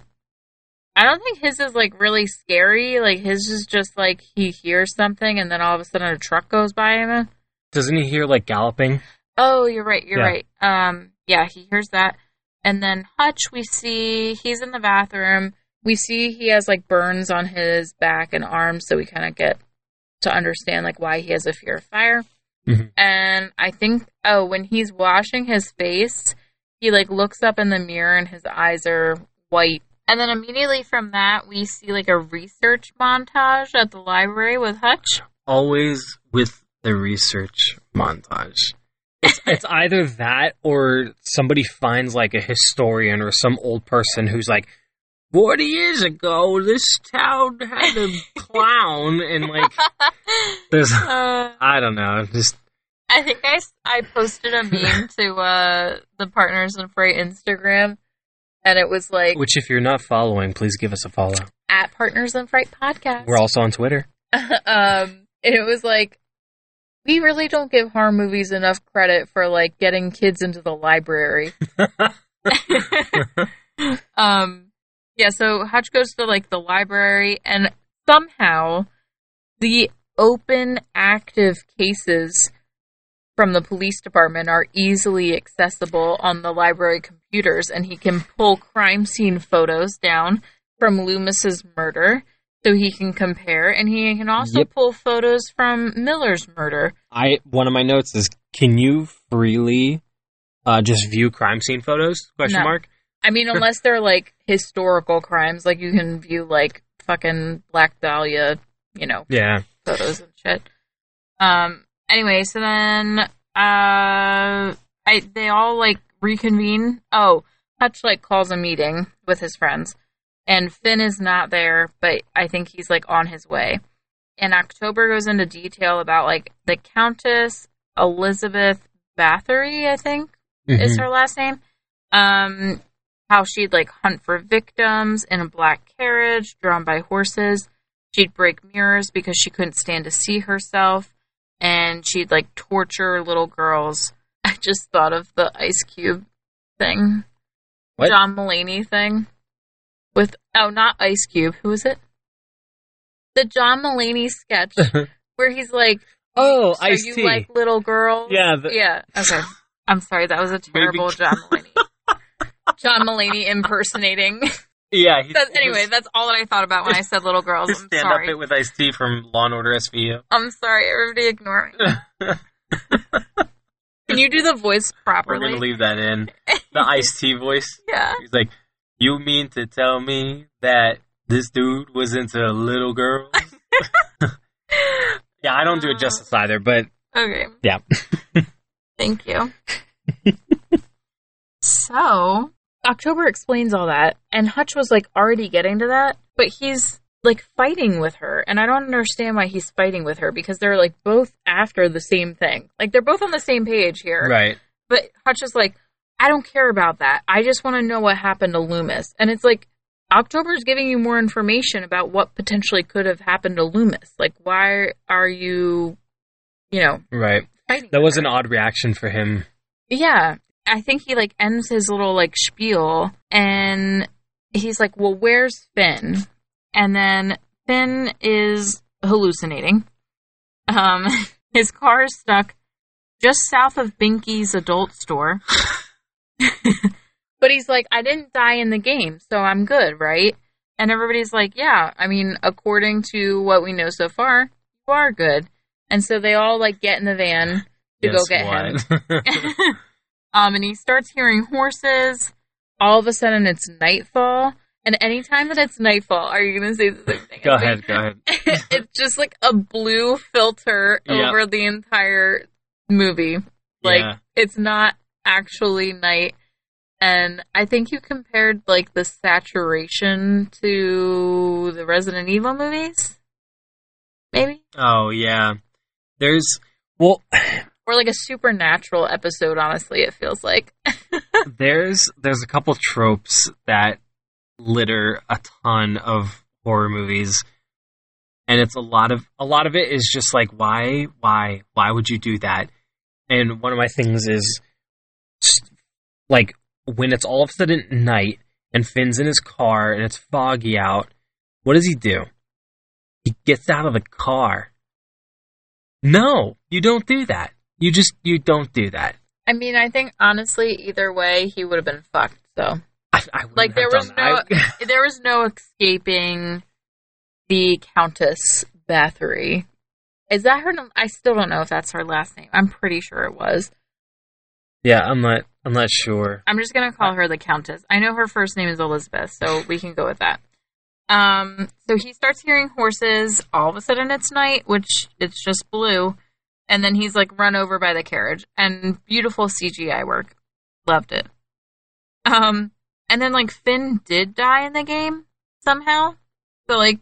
I don't think his is like really scary. Like his is just like he hears something and then all of a sudden a truck goes by him. Doesn't he hear like galloping? Oh, you're right. You're Yeah. right. Um, yeah, he hears that. And then Hutch, we see he's in the bathroom. We see he has like burns on his back and arms, so we kind of get to understand like why he has a fear of fire. Mhm. And I think oh, when he's washing his face, he like looks up in the mirror and his eyes are white. And then immediately from that, we see like a research montage at the library with Hutch. Always with the research montage. It's, it's either that or somebody finds like a historian or some old person who's like, 40 years ago, this town had a clown, and like, There's, Uh, I don't know. Just I think I, I posted a meme to uh, the Partners in Fright Instagram, and it was like which, if you're not following, please give us a follow. at Partners in Fright podcast. We're also on Twitter. um, and it was like we really don't give horror movies enough credit for like getting kids into the library. um, yeah, so Hutch goes to like the library, and somehow the open active cases from the police department are easily accessible on the library computers, and he can pull crime scene photos down from Loomis's murder. So he can compare, and he can also Yep. pull photos from Miller's murder. I one of my notes is: Can you freely uh, just view crime scene photos? Question No. mark. I mean, unless they're like historical crimes, like you can view like fucking Black Dahlia, you know, Yeah. photos and shit. Um. Anyway, so then, uh, I they all like reconvene. Oh, Hutch like calls a meeting with his friends, and Finn is not there, but I think he's like on his way. And October goes into detail about like the Countess Elizabeth Bathory, I think is Mhm. her last name. Um, how she'd like hunt for victims in a black carriage drawn by horses. She'd break mirrors because she couldn't stand to see herself, and she'd like torture little girls. I just thought of the Ice Cube thing, What? John Mulaney thing, with oh, not Ice Cube. Who is it? The John Mulaney sketch where he's like, oh, "So Ice you like little girls?" yeah. The, Yeah. Okay. I'm sorry. That was a terrible John Mulaney. John Mulaney impersonating. Yeah. he- That's, anyway, that's all that I thought about when I said little girls. I'm stand sorry. up bit with Ice T from Law and Order SVU. I'm sorry. Everybody ignore me. Can you do the voice properly? We're gonna leave that in. The Ice T voice. yeah. He's like, "You mean to tell me that this dude was into little girls?" yeah, I don't do it uh, justice either, but Okay. Yeah. Thank you. so, October explains all that, and Hutch was like already getting to that, but he's like fighting with her, and I don't understand why he's fighting with her because they're like both after the same thing. Like they're both on the same page here. right. But Hutch is like, I don't care about that. I just want to know what happened to Loomis. And it's like, October's giving you more information about what potentially could have happened to Loomis. Like, why are you, you know, Right. That was her? an odd reaction for him. Yeah. I think he like ends his little like spiel and he's like, Well, where's Finn? And then Finn is hallucinating. Um his car is stuck just south of Binky's adult store. but he's like, I didn't die in the game, so I'm good, right? And everybody's like, Yeah, I mean, according to what we know so far, you are good. And so they all like get in the van to go Guess get him. um, and he starts hearing horses. All of a sudden, it's nightfall. And anytime that it's nightfall, are you going to say the same thing? go ahead. Go ahead. it's just like a blue filter Yep. over the entire movie. Like, yeah. it's not actually night. And I think you compared like the saturation to the Resident Evil movies. Maybe? Oh yeah. There's well, Or like a supernatural episode, honestly, it feels like. there's there's a couple tropes that litter a ton of horror movies and it's a lot of a lot of it is just like why why why would you do that? And one of my things is like when it's all of a sudden night and Finn's in his car and it's foggy out what does he do? He gets out of the car. No you don't do that you just you don't do that I mean, I think honestly, either way, he would have been fucked. So, I, I Like, there was that. I- there was no escaping the Countess Bathory. Is that her? I still don't know if that's her last name. I'm pretty sure it was. Yeah, I'm not. I'm not sure. I'm just gonna call her the Countess. I know her first name is Elizabeth, so we can go with that. Um, so he starts hearing horses. All of a sudden, it's night, which it's just blue, and then he's like run over by the carriage. And beautiful CGI work, loved it. Um, and then like Finn did die in the game somehow. So like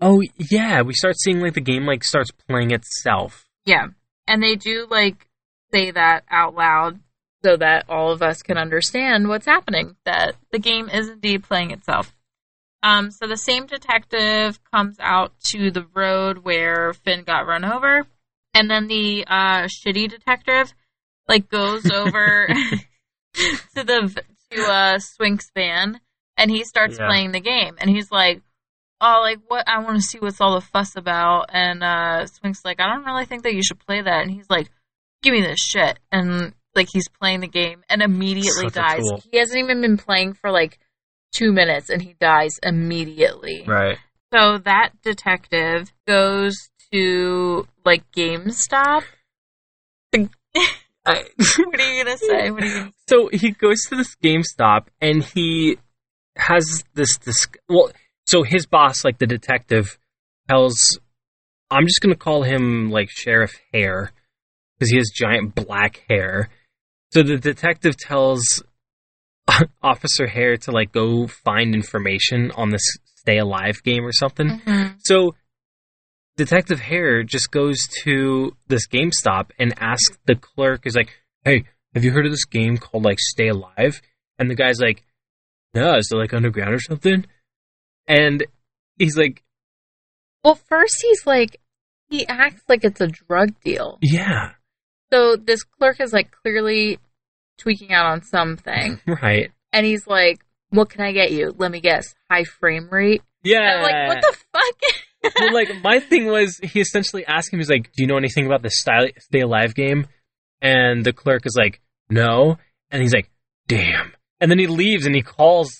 Oh yeah, we start seeing like the game like starts playing itself. Yeah. And they do like say that out loud so that all of us can understand what's happening, that the game is indeed playing itself. Um, so the same detective comes out to the road where Finn got run over, and then the uh, shitty detective like goes over to the to uh, Swink's van, and he starts Yeah. playing the game, and he's like, "Oh, like what? I want to see what's all the fuss about." And uh, Swink's like, "I don't really think that you should play that," and he's like, "Give me this shit," and like he's playing the game and immediately Such dies. He hasn't even been playing for like two minutes, and he dies immediately. Right. So that detective goes to like GameStop. I, What are you gonna say? You? Gonna so he goes to this GameStop and he has this this well so his boss like the detective tells I'm just to call him like Sheriff Hair because he has giant black hair. So the detective tells Officer Hare to like go find information on this Stay Alive game or something. Mhm. So Detective Hare just goes to this GameStop and asks the clerk, is like, Hey, have you heard of this game called like Stay Alive? And the guy's like, No, is it like underground or something? And he's like, Well, first he's like, he acts like it's a drug deal. Yeah, So this clerk is like clearly tweaking out on something, right. and he's like, "What can I get you? Let me guess, high frame rate." Yeah. I'm like, "What the fuck?" well, like my thing was, he essentially asked him, he's like, "Do you know anything about the Stay Stay Alive game?" And the clerk is like, "No," and he's like, "Damn!" And then he leaves and he calls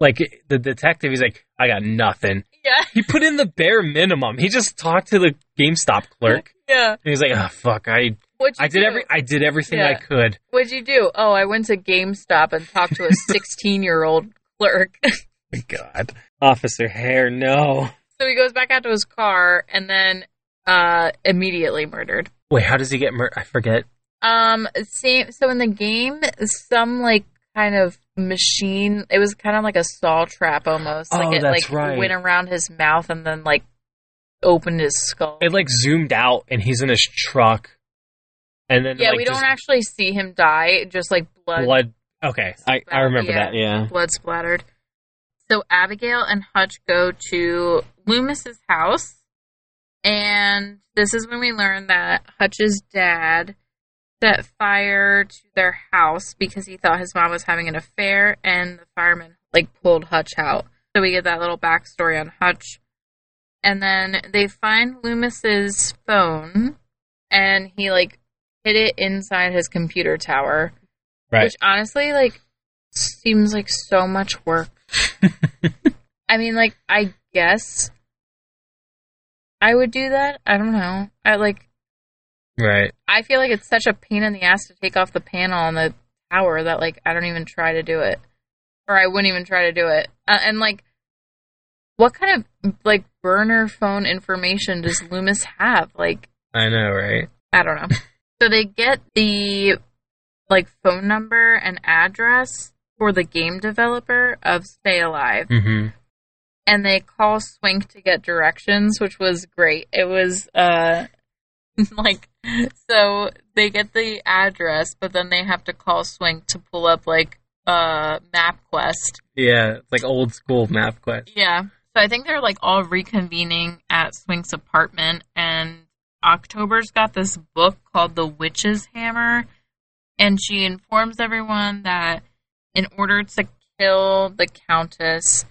like the detective. He's like, "I got nothing." yeah, He put in the bare minimum. He just talked to the GameStop clerk. yeah. And he's like, "Oh fuck, I I did do? every I did everything I could." What'd you do? Oh, I went to GameStop and talked to a 16 year old clerk. God, Officer Hare, no. So he goes back out to his car and then uh immediately murdered. Wait, how does he get murdered? I forget. Um, same. So in the game, some like kind of machine. It was kind of like a saw trap almost. Oh, like it that's like right. went around his mouth and then like opened his skull. It like zoomed out, and he's in his truck, and then yeah, like, we don't actually see him die. Just like blood, blood. Okay, I, I remember Yeah. that. Yeah. blood splattered. So Abigail and Hutch go to Loomis's house, and this is when we learn that Hutch's dad set fire to their house because he thought his mom was having an affair, and the firemen like pulled Hutch out. So we get that little backstory on Hutch, and then they find Loomis's phone, and he like hid it inside his computer tower. Right. Which honestly, like, seems like so much work. I mean, like, I guess I would do that. I don't know. I like. Right. I feel like it's such a pain in the ass to take off the panel on the tower that like I don't even try to do it, or I wouldn't even try to do it. Uh, and like, what kind of like burner phone information does Loomis have? Like, I know, right? I don't know. so they get the like phone number and address for the game developer of Stay Alive Mm-hmm. And they call Swink to get directions, which was great. It was uh like so they get the address, but then they have to call Swink to pull up like uh MapQuest. Yeah, it's like old school MapQuest. Yeah. So I think they're like all reconvening at Swink's apartment and October's got this book called The Witch's Hammer and she informs everyone that in order to kill the countess,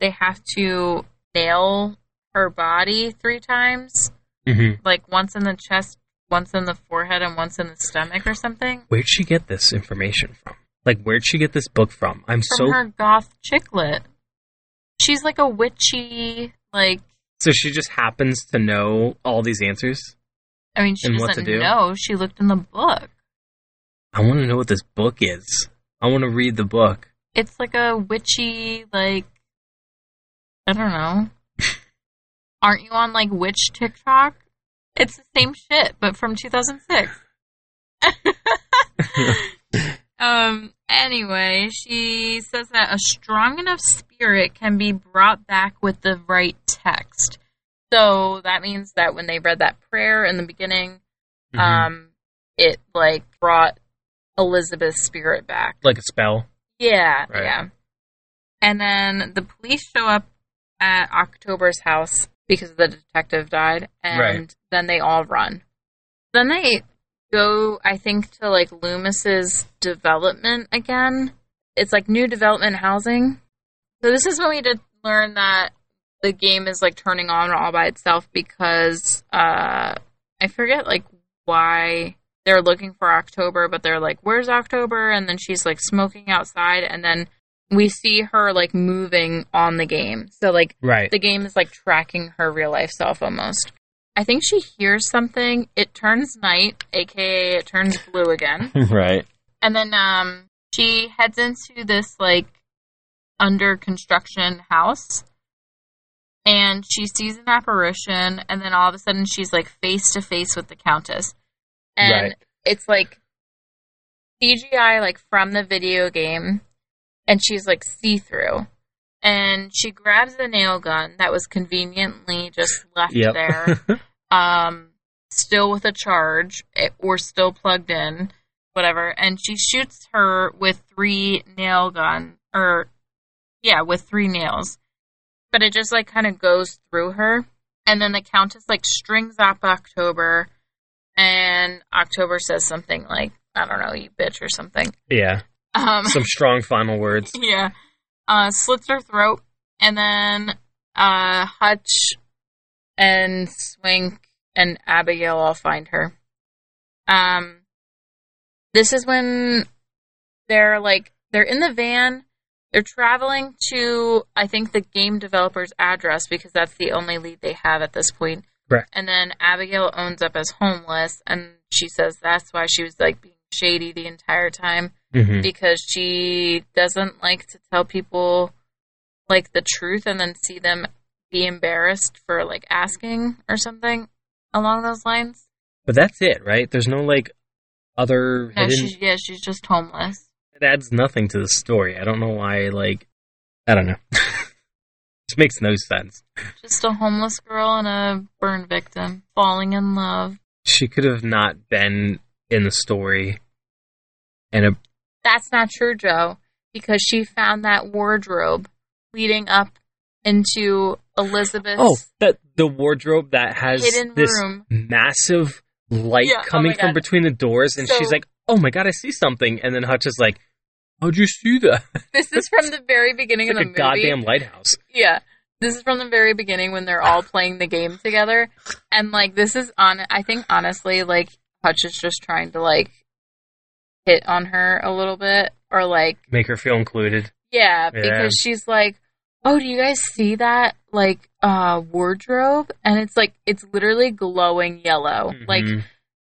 they have to nail her body three times, Mm-hmm. like once in the chest, once in the forehead, and once in the stomach or something. Where'd she get this information from? Like, where'd she get this book from? I'm From so her goth chick lit. She's like a witchy, like so she just happens to know all these answers. I mean, she And doesn't do? know. She looked in the book. I want to know what this book is. I want to read the book. It's like a witchy, like I don't know. Aren't you on like witch TikTok? It's the same shit, but from 2006. um. anyway, she says that a strong enough spirit can be brought back with the right text. So that means that when they read that prayer in the beginning, Mhm. um, it like brought Elizabeth's spirit back. like a spell. Yeah, Right. yeah. And then the police show up at October's house because the detective died, and Right. then they all run. Then they go, I think, to like Loomis's development again. It's like new development housing. So this is when we did learn that the game is like turning on all by itself because uh I forget like why they're looking for October, but they're like, Where's October? And then she's like smoking outside and then we see her like moving on the game. So like Right. the game is like tracking her real life self almost. I think she hears something. It turns night, aka it turns blue again. right. And then um she heads into this like under construction house and she sees an apparition and then all of a sudden she's like face to face with the countess. And Right. it's like CGI like from the video game and she's like see through. And she grabs the nail gun that was conveniently just left Yep. there um, still with a charge it, or still plugged in, whatever. And she shoots her with three nail gun, or yeah, with three nails. But it just like kind of goes through her, and then the countess like strings up October, and October says something like, "I don't know, you bitch" or something. yeah. Um, Some strong final words. yeah. Uh, slits her throat, and then uh, Hutch and Swink and Abigail all find her. Um, this is when they're like they're in the van. They're traveling to I think the game developer's address because that's the only lead they have at this point. Correct. And then Abigail owns up as homeless, and she says that's why she was like being shady the entire time hmm because she doesn't like to tell people like the truth and then see them be embarrassed for like asking or something along those lines. But that's it, right? There's no like other No, hidden. she's yeah, she's just homeless. It adds nothing to the story. I don't know why. Like, I don't know. It makes no sense. Just a homeless girl and a burn victim falling in love. She could have not been in the story. And a, That's not true, Joe, because she found that wardrobe leading up into Elizabeth's oh, that the wardrobe that has this room. massive light Yeah, oh coming my from between the doors, and So- she's like, "Oh my god, I see something!" And then Hutch is like, "How'd you see that?" This is from the very beginning It's of like the a movie. goddamn lighthouse. Yeah. This is from the very beginning when they're all playing the game together. And like this is on I think honestly like Hutch is just trying to like hit on her a little bit or like Make her feel included. yeah, Yeah. because she's like, "Oh, do you guys see that like uh wardrobe?" And it's like it's literally glowing yellow. Like Mhm.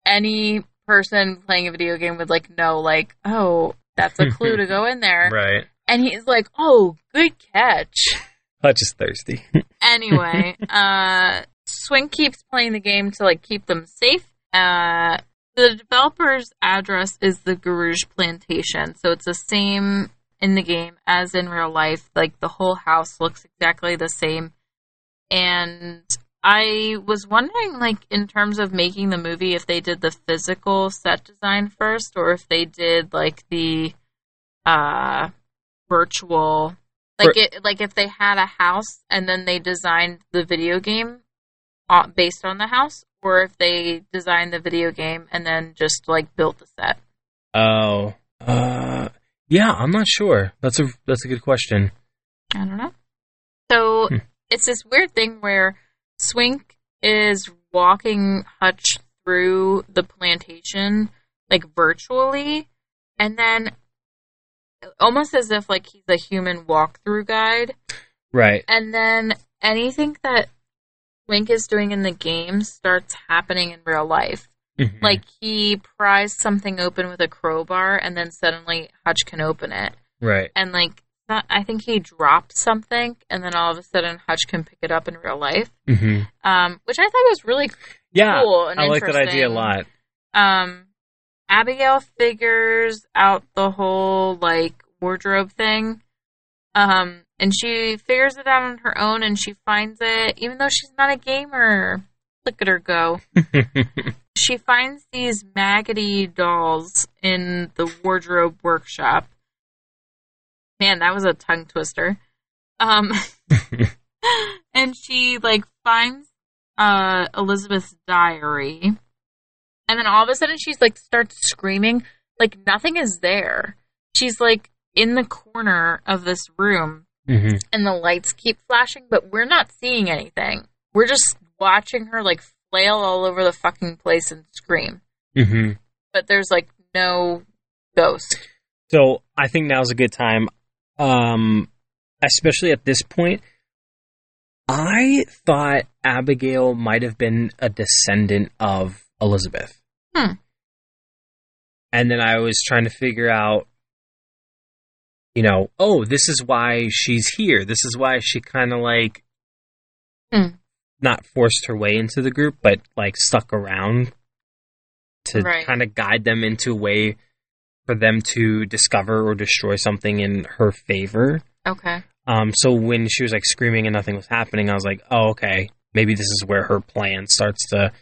any person playing a video game would like know like, "Oh, that's a clue to go in there." right. And he's like, "Oh, good catch." Hutch is thirsty. anyway, uh, Swink keeps playing the game to like keep them safe. Uh, the developer's address is the Gerouge Plantation, so it's the same in the game as in real life. Like the whole house looks exactly the same. And I was wondering, like, in terms of making the movie, if they did the physical set design first, or if they did like the uh virtual like For- it like if they had a house and then they designed the video game based on the house or if they designed the video game and then just like built the set Oh, uh, yeah, I'm not sure. That's a that's a good question. i don't know so Hmm. it's this weird thing where swink is walking hutch through the plantation like virtually and then almost as if like he's a human walkthrough guide Right. And then anything that Swink is doing in the game starts happening in real life. Mhm. Like he pries something open with a crowbar, and then suddenly Hutch can open it. right. And like that, I think he dropped something, and then all of a sudden Hutch can pick it up in real life. hmm Um, which I thought was really Yeah, cool and I like that idea a lot. um. Abigail figures out the whole like wardrobe thing. Um, and she figures it out on her own and she finds it, even though she's not a gamer. Look at her go. she finds these maggoty dolls in the wardrobe workshop. Man, that was a tongue twister. Um, and she like finds uh Elizabeth's diary, and then all of a sudden she's like starts screaming like nothing is there. She's like in the corner of this room, hmm and the lights keep flashing, but we're not seeing anything. We're just watching her like flail all over the fucking place and scream. hmm But there's like no ghost. So I think now's a good time, um, especially at this point. I thought Abigail might have been a descendant of Elizabeth. Hmm. And then I was trying to figure out, you know, oh, this is why she's here. This is why she kind of like Hmm. not forced her way into the group, but like stuck around to Right. kind of guide them into a way for them to discover or destroy something in her favor. Okay. Um, so when she was like screaming and nothing was happening, I was like, oh, okay, maybe this is where her plan starts to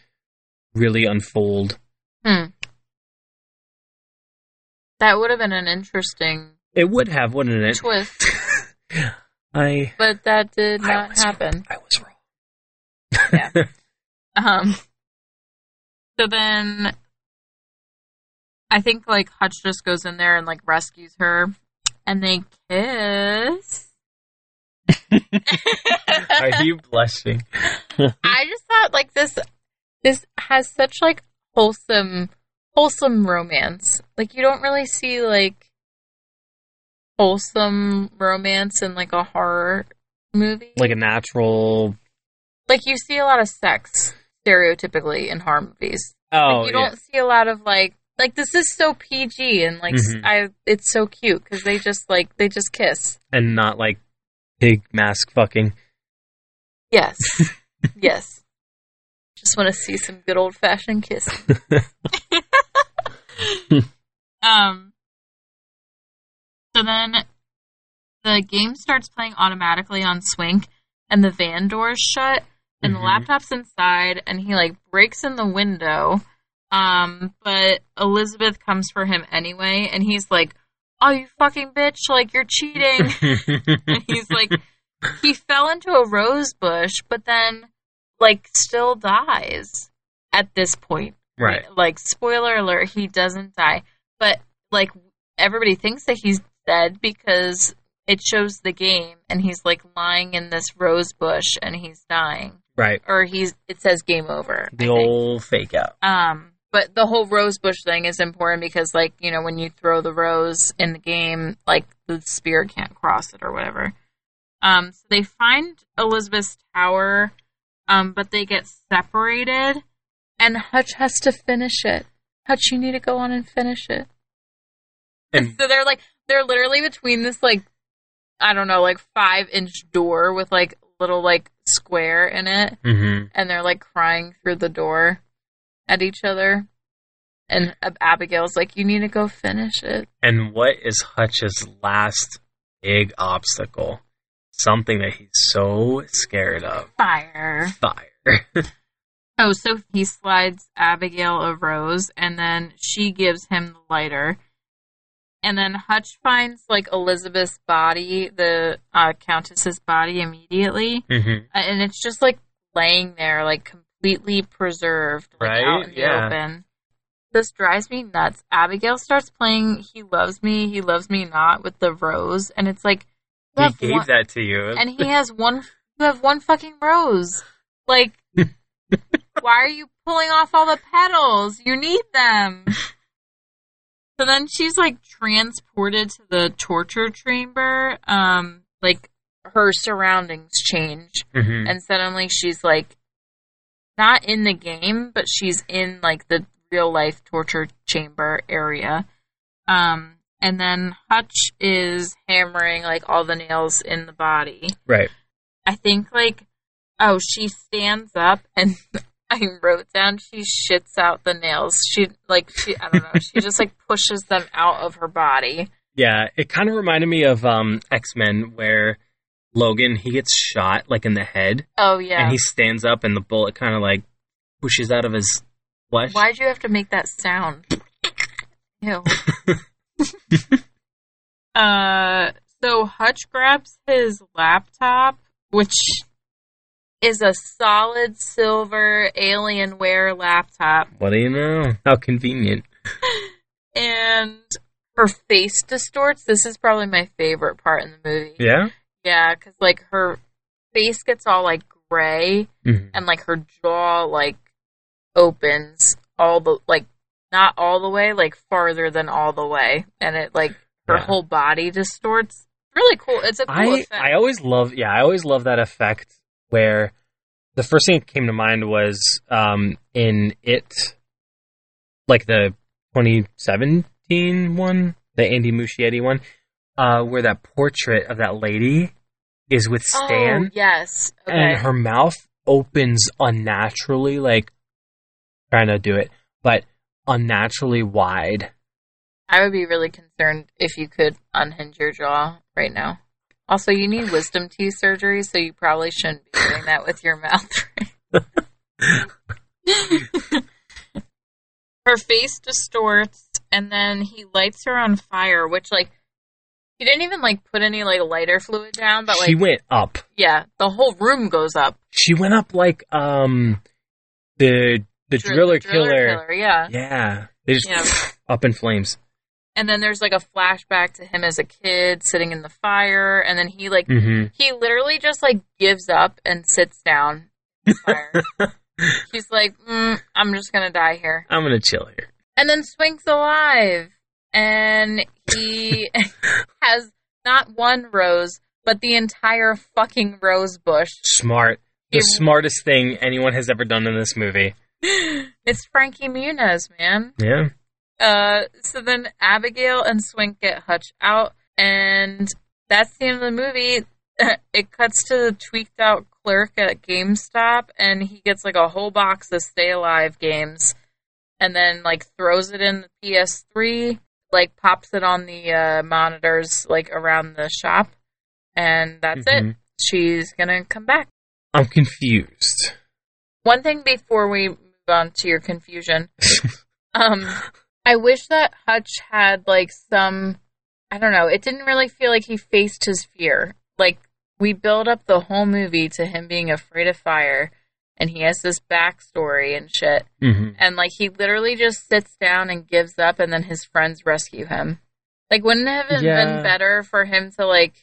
really unfold. Hmm. That would have been an interesting It would have, wouldn't it? twist, I but that did not was happen. I was wrong. Yeah. Um. So then, I think like Hutch just goes in there and like rescues her, and they kiss. Are you blushing? I just thought like this this has such like wholesome wholesome romance. Like you don't really see like wholesome romance in like a horror movie. like a natural. like you see a lot of sex stereotypically in horror movies. Oh, like, you don't see a lot of like like this is so PG and like s Mhm. I it's so cute because they just like they just kiss. and not like pig mask fucking. Yes, yes. Just want to see some good old fashioned kissing. um. So then, the game starts playing automatically on Swink, and the van doors shut, and Mhm. the laptop's inside, and he like breaks in the window. Um, but Elizabeth comes for him anyway, and he's like, "Oh, you fucking bitch! Like you're cheating." and he's like, he fell into a rose bush, but then like still dies at this point. right. Like spoiler alert, he doesn't die, but like everybody thinks that he's dead because it shows the game and he's like lying in this rose bush and he's dying Right. or he's it says game over. The old fake out. Um, but the whole rose bush thing is important because, like, you know, when you throw the rose in the game, like the spear can't cross it or whatever. Um, so they find Elizabeth's tower, um, but they get separated, and Hutch has to finish it. Hutch, you need to go on and finish it. And So they're like, they're literally between this, like, I don't know, like five inch door with like little like square in it hmm and they're like crying through the door at each other. And Ab- Abigail's like, "You need to go finish it." and what is Hutch's last big obstacle? Something that he's so scared of. Fire. Fire. Oh, so he slides Abigail a rose, and then she gives him the lighter. And then Hutch finds like Elizabeth's body, the uh, Countess's body, immediately, hmm Uh, and it's just like laying there, like completely preserved, like Right? out in the Yeah. open. This drives me nuts. Abigail starts playing "He Loves Me, He Loves Me Not" with the rose, and it's like He gave one- that to you. and he has one. You have one fucking rose. Like, why are you pulling off all the petals? You need them. So then she's like transported to the torture chamber. Um, like her surroundings change, Mhm. and suddenly she's like not in the game, but she's in like the real life torture chamber area. Um, and then Hutch is hammering like all the nails in the body. Right. I think like oh she stands up and I wrote down she shits out the nails. She like she I don't know. She just like pushes them out of her body. Yeah, it kind of reminded me of um, X Men where Logan he gets shot like in the head, Oh yeah. and he stands up, and the bullet kind of like pushes out of his flesh. Why'd you have to make that sound? Ew. uh, so Hutch grabs his laptop, which is a solid silver Alienware laptop, What do you know? How convenient. and her face distorts. This is probably my favorite part in the movie. Yeah. Yeah, because like her face gets all like gray, Mhm. and like her jaw like opens all the like not all the way, like farther than all the way, and it like her Yeah. whole body distorts. Really cool. It's a cool I effect. I always love yeah I always love that effect where the first thing that came to mind was um in it like the 2017 one the Andy Muschietti one uh where that portrait of that lady is with Stan Oh yes. Okay. and her mouth opens unnaturally like trying to do it but unnaturally wide I would be really concerned if you could unhinge your jaw right now. Also, you need wisdom teeth surgery, so you probably shouldn't be doing that with your mouth. her face distorts, and then he lights her on fire, which, like, he didn't even, like, put any, like, lighter fluid down, but, like she went up yeah, the whole room goes up. she went up like um the the Dr- driller, driller killer. killer, yeah. Yeah, they just Yeah. up in flames. And then there's, like, a flashback to him as a kid sitting in the fire, and then he, like, hmm he literally just like gives up and sits down in the fire. He's like, mm, I'm just gonna die here. I'm gonna chill here. And then Swink's alive, and he has not one rose, but the entire fucking rose bush. Smart, the He- smartest thing anyone has ever done in this movie. It's Frankie Muniz, man. Yeah, Uh, so then Abigail and Swink get Hutch out, and that's the end of the movie. It cuts to the tweaked out clerk at GameStop, and he gets like a whole box of Stay Alive games, and then like throws it in the PS3, like pops it on the uh, monitors like around the shop, and that's it. Mhm. She's gonna come back. I'm confused. One thing before we move on to your confusion, um, I wish that Hutch had like some. I don't know. It didn't really feel like he faced his fear. Like we build up the whole movie to him being afraid of fire, and he has this backstory and shit. hmm And like he literally just sits down and gives up, and then his friends rescue him. Like, wouldn't it have Yeah. been better for him to like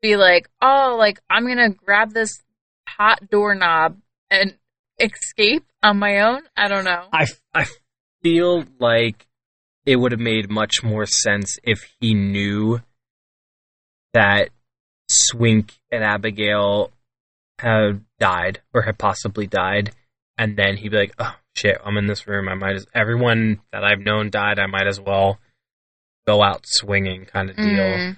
be like, oh, like I'm gonna grab this hot doorknob and escape on my own? I don't know. I I feel like it would have made much more sense if he knew that Swink and Abigail had died or had possibly died, and then he'd be like, "Oh shit, I'm in this room. I might as everyone that I've known died. I might as well go out swinging," kind of deal. Mm.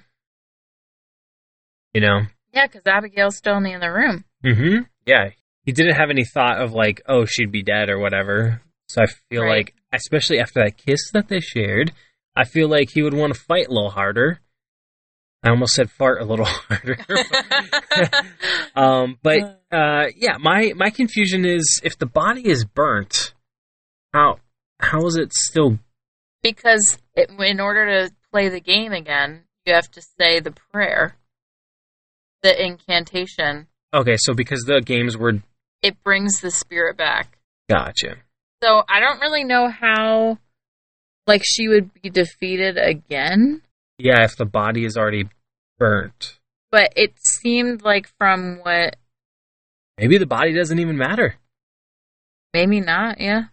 You know? Yeah, because Abigail's still in the other room. Mm-hmm. Yeah, he didn't have any thought of like, "Oh, she'd be dead" or whatever. So I feel Right. like, especially after that kiss that they shared, I feel like he would want to fight a little harder. I almost said fart a little harder. um, but uh, yeah, my my confusion is if the body is burnt, how how is it still? because it, in order to play the game again, you have to say the prayer, the incantation. Okay, so because the games were It brings the spirit back. gotcha. So I don't really know how, like, she would be defeated again. Yeah, if the body is already burnt, But it seemed like from what, maybe the body doesn't even matter. maybe not, yeah.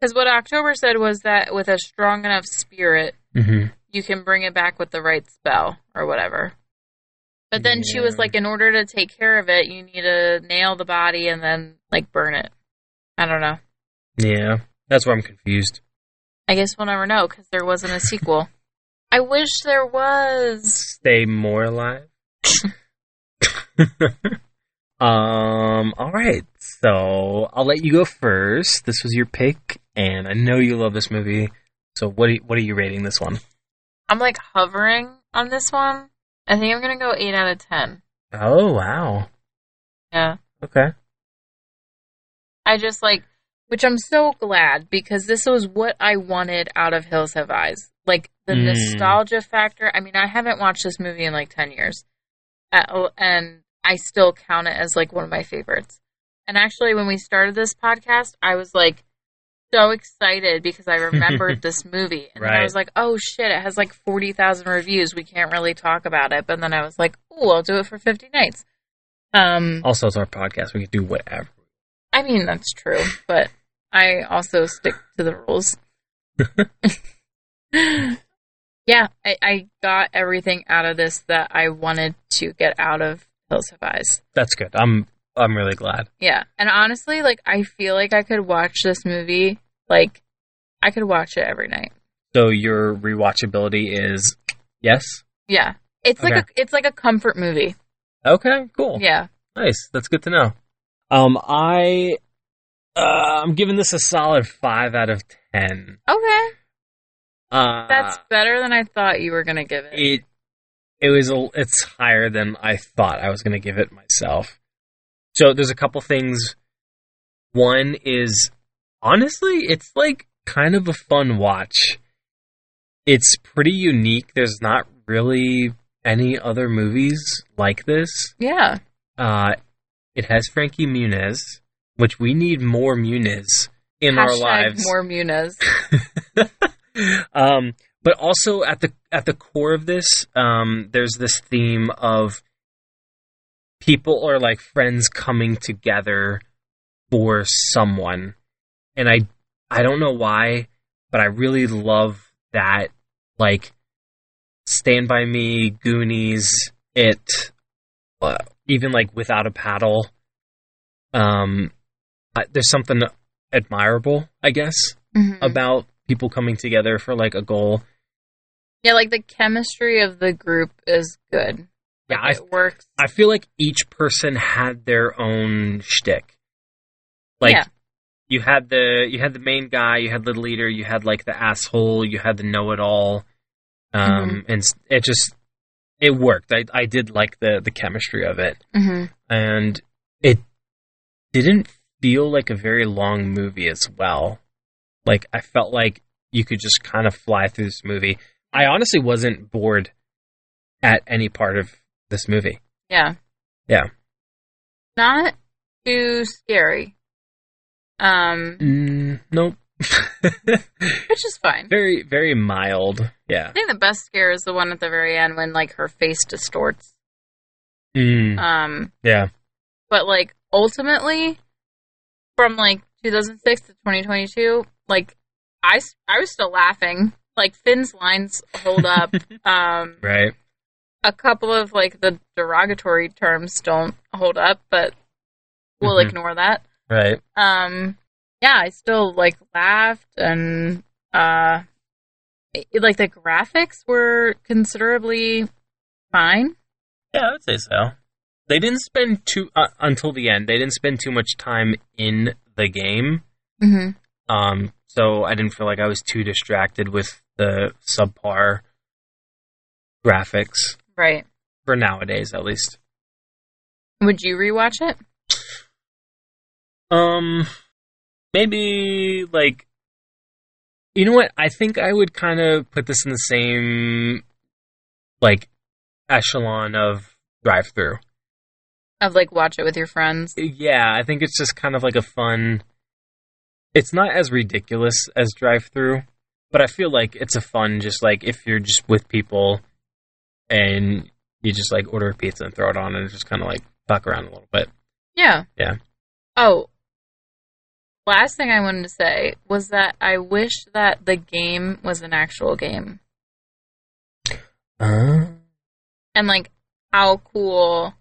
Because what October said was that with a strong enough spirit, Mm-hmm. you can bring it back with the right spell or whatever. But then she was like, in order to take care of it, you need to nail the body and then like burn it. I don't know. Yeah, that's where I'm confused. I guess we'll never know because there wasn't a sequel. I wish there was. Stay more alive. Um. All right. So I'll let you go first. This was your pick, and I know you love this movie. So what? Are you, what are you rating this one? I'm like hovering on this one. I think I'm gonna go eight out of ten. Oh wow. Yeah. Okay. I just like, which I'm so glad because this was what I wanted out of Hills Have Eyes. Like the Mm. nostalgia factor. I mean, I haven't watched this movie in like 10 years. Uh, and I still count it as like one of my favorites. And actually, when we started this podcast, I was like so excited because I remembered this movie. And then I was like, oh shit, it has like 40,000 reviews. We can't really talk about it. But then I was like, oh, I'll do it for 50 nights. Um, Also, it's our podcast. We can do whatever. I mean, that's true, but I also stick to the rules. yeah, I, I got everything out of this that I wanted to get out of Hills Have Eyes. That's good. I'm. I'm really glad. Yeah, and honestly, like, I feel like I could watch this movie, like, I could watch it every night. So your rewatchability is yes. Yeah. It's like a it's like a comfort movie. Okay. Cool. Yeah. Nice. That's good to know. Um, I, uh, I'm giving this a solid five out of ten. Okay. Uh, That's better than I thought you were gonna give it. it. It was a. It's higher than I thought I was going to give it myself. So there's a couple things. One is honestly, it's like kind of a fun watch. It's pretty unique. There's not really any other movies like this. Yeah. Uh, it has Frankie Muniz, which we need more Muniz in our lives. more Muniz. um, but also at the at the core of this, um, there's this theme of people or like friends coming together for someone, and I I don't know why, but I really love that like Stand by Me, Goonies, it, uh, even like Without a Paddle. Um, there's something admirable, I guess, Mhm. about people coming together for like a goal. Yeah, like the chemistry of the group is good. Yeah, Like, it works. I feel like each person had their own shtick. Like Yeah. you had the you had the main guy, you had the leader, you had like the asshole, you had the know-it-all, um, Mm-hmm. and it just it worked. I I did like the the chemistry of it, hmm and it didn't feel like a very long movie as well. Like I felt like you could just kind of fly through this movie. I honestly wasn't bored at any part of this movie. Yeah. Yeah. Not too scary. Um, Mm, nope. which is fine. very, very mild. Yeah. I think the best scare is the one at the very end when like her face distorts. Mm, Um, yeah. but like ultimately, from like 2006 to 2022, like I I was still laughing. Like Finn's lines hold up. um, Right. a couple of like the derogatory terms don't hold up, but we'll Mhm. ignore that. Right. Um, yeah, I still like laughed and uh, it- like the graphics were considerably fine. Yeah, I would say so. They didn't spend too uh, until the end. They didn't spend too much time in the game. Mm-hmm. Um, so I didn't feel like I was too distracted with the subpar graphics Right. for nowadays, at least. Would you rewatch it? Um, maybe like, you know what? I think I would kind of put this in the same like echelon of drive through. Of like watch it with your friends? Yeah, I think it's just kind of like a fun. It's not as ridiculous as drive through, but I feel like it's a fun, just like if you're just with people and you just like order a pizza and throw it on and just kind of like fuck around a little bit. Yeah. Yeah. Oh, last thing I wanted to say was that I wish that the game was an actual game. Uh, and like how cool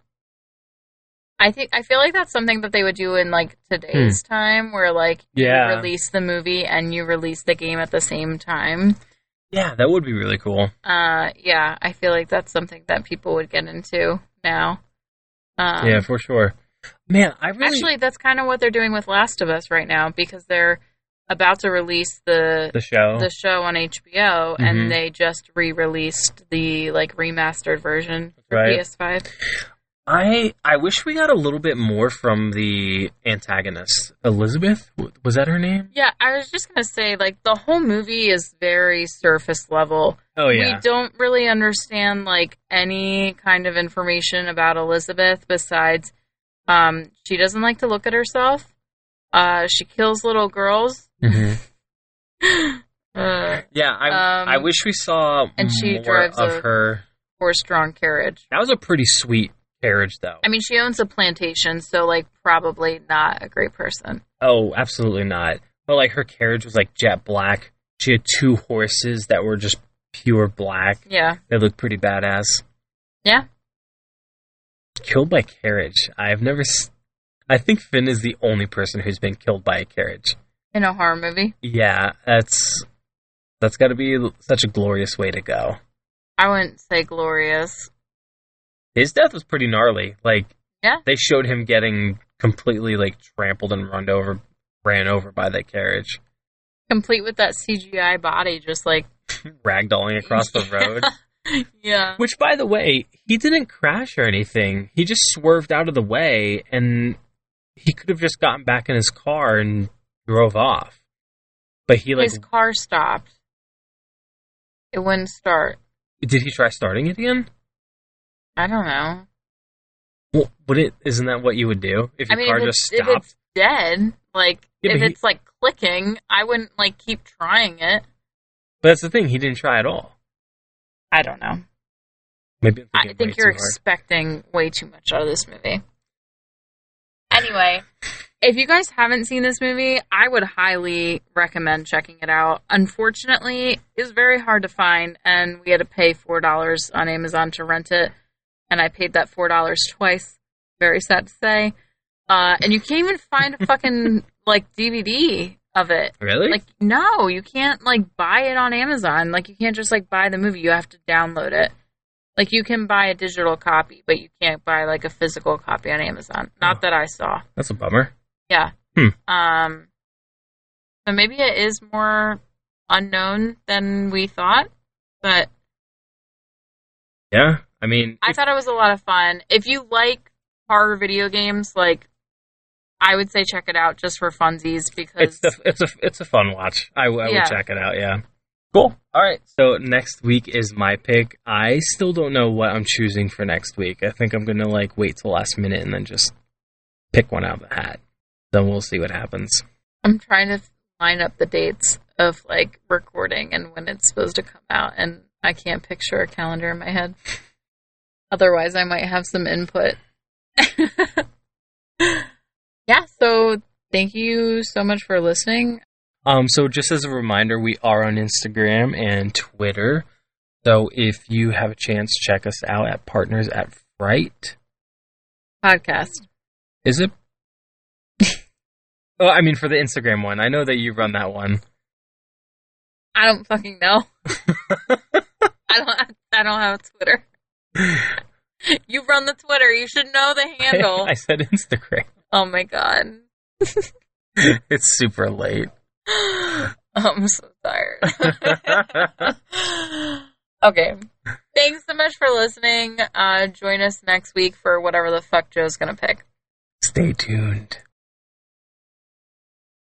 I think I feel like that's something that they would do in like today's time where like Yeah. you release the movie and you release the game at the same time. yeah, that would be really cool. Uh yeah, I feel like that's something that people would get into now. Um, yeah, for sure. Man, I really Actually, that's kind of what they're doing with Last of Us right now because they're about to release the the show. the show on HBO, Mhm. and they just re-released the like remastered version for Right. PS5. I I wish we got a little bit more from the antagonist, Elizabeth. Was that her name? Yeah, I was just gonna say like the whole movie is very surface level. Oh yeah, We don't really understand like any kind of information about Elizabeth besides um, she doesn't like to look at herself. Uh, she kills little girls. hmm Uh, Yeah, I Um, I wish we saw and she more drives of a- her. horse-drawn carriage. That was a pretty sweet carriage, though. I mean, she owns a plantation, so like probably not a great person. Oh, absolutely not. But like her carriage was like jet black. She had two horses that were just pure black. Yeah, They looked pretty badass. yeah. Killed by carriage. I've never. S- I think Finn is the only person who's been killed by a carriage. In a horror movie, Yeah, that's that's got to be such a glorious way to go. I wouldn't say glorious. His death was pretty gnarly. Like, Yeah. they showed him getting completely like trampled and run over, ran over by that carriage, Complete with that CGI body, just like ragdolling across the road. yeah. Which, by the way, he didn't crash or anything. He just swerved out of the way, and he could have just gotten back in his car and drove off. But he like, His car stopped. It wouldn't start. did he try starting it again? I don't know. Well, would it? Isn't that what you would do if I your mean, car if just it's, if stopped? it's dead, like Yeah, if but he- it's like clicking, I wouldn't like keep trying it. But that's the thing. He didn't try at all. I don't know. Maybe I'm I think you're expecting way too much out of this movie. Anyway, if you guys haven't seen this movie, I would highly recommend checking it out. Unfortunately, it's very hard to find, and we had to pay four dollars on Amazon to rent it, and I paid that four dollars twice. Very sad to say. Uh, and you can't even find a fucking like DVD of it. Really? Like, no, you can't like buy it on Amazon. Like, you can't just like buy the movie. You have to download it. Like, you can buy a digital copy, but you can't buy like a physical copy on Amazon. Not Oh. that I saw. that's a bummer. Yeah. Hmm. Um. So maybe it is more unknown than we thought, but Yeah. I mean, I thought it was a lot of fun. If you like horror video games, like I would say check it out just for funsies because it's the, it's a it's a fun watch. I Yeah. would check it out. Yeah. Cool. All right. So next week is my pick. I still don't know what I'm choosing for next week. I think I'm gonna like wait till last minute and then just pick one out of the hat. Then we'll see what happens. I'm trying to line up the dates of like recording and when it's supposed to come out, and I can't picture a calendar in my head. Otherwise, I might have some input. yeah, so thank you so much for listening. Um, so just as a reminder, we are on Instagram and Twitter. So if you have a chance, check us out at Partners at Fright. Podcast. Is it? oh, I mean for the Instagram one. I know that you run that one. I don't fucking know. I don't. I don't have Twitter. You run the Twitter. You should know the handle. I said Instagram. oh my god. it's super late. I'm so tired. okay. Thanks so much for listening. Uh, join us next week for whatever the fuck Joe's gonna pick. Stay tuned.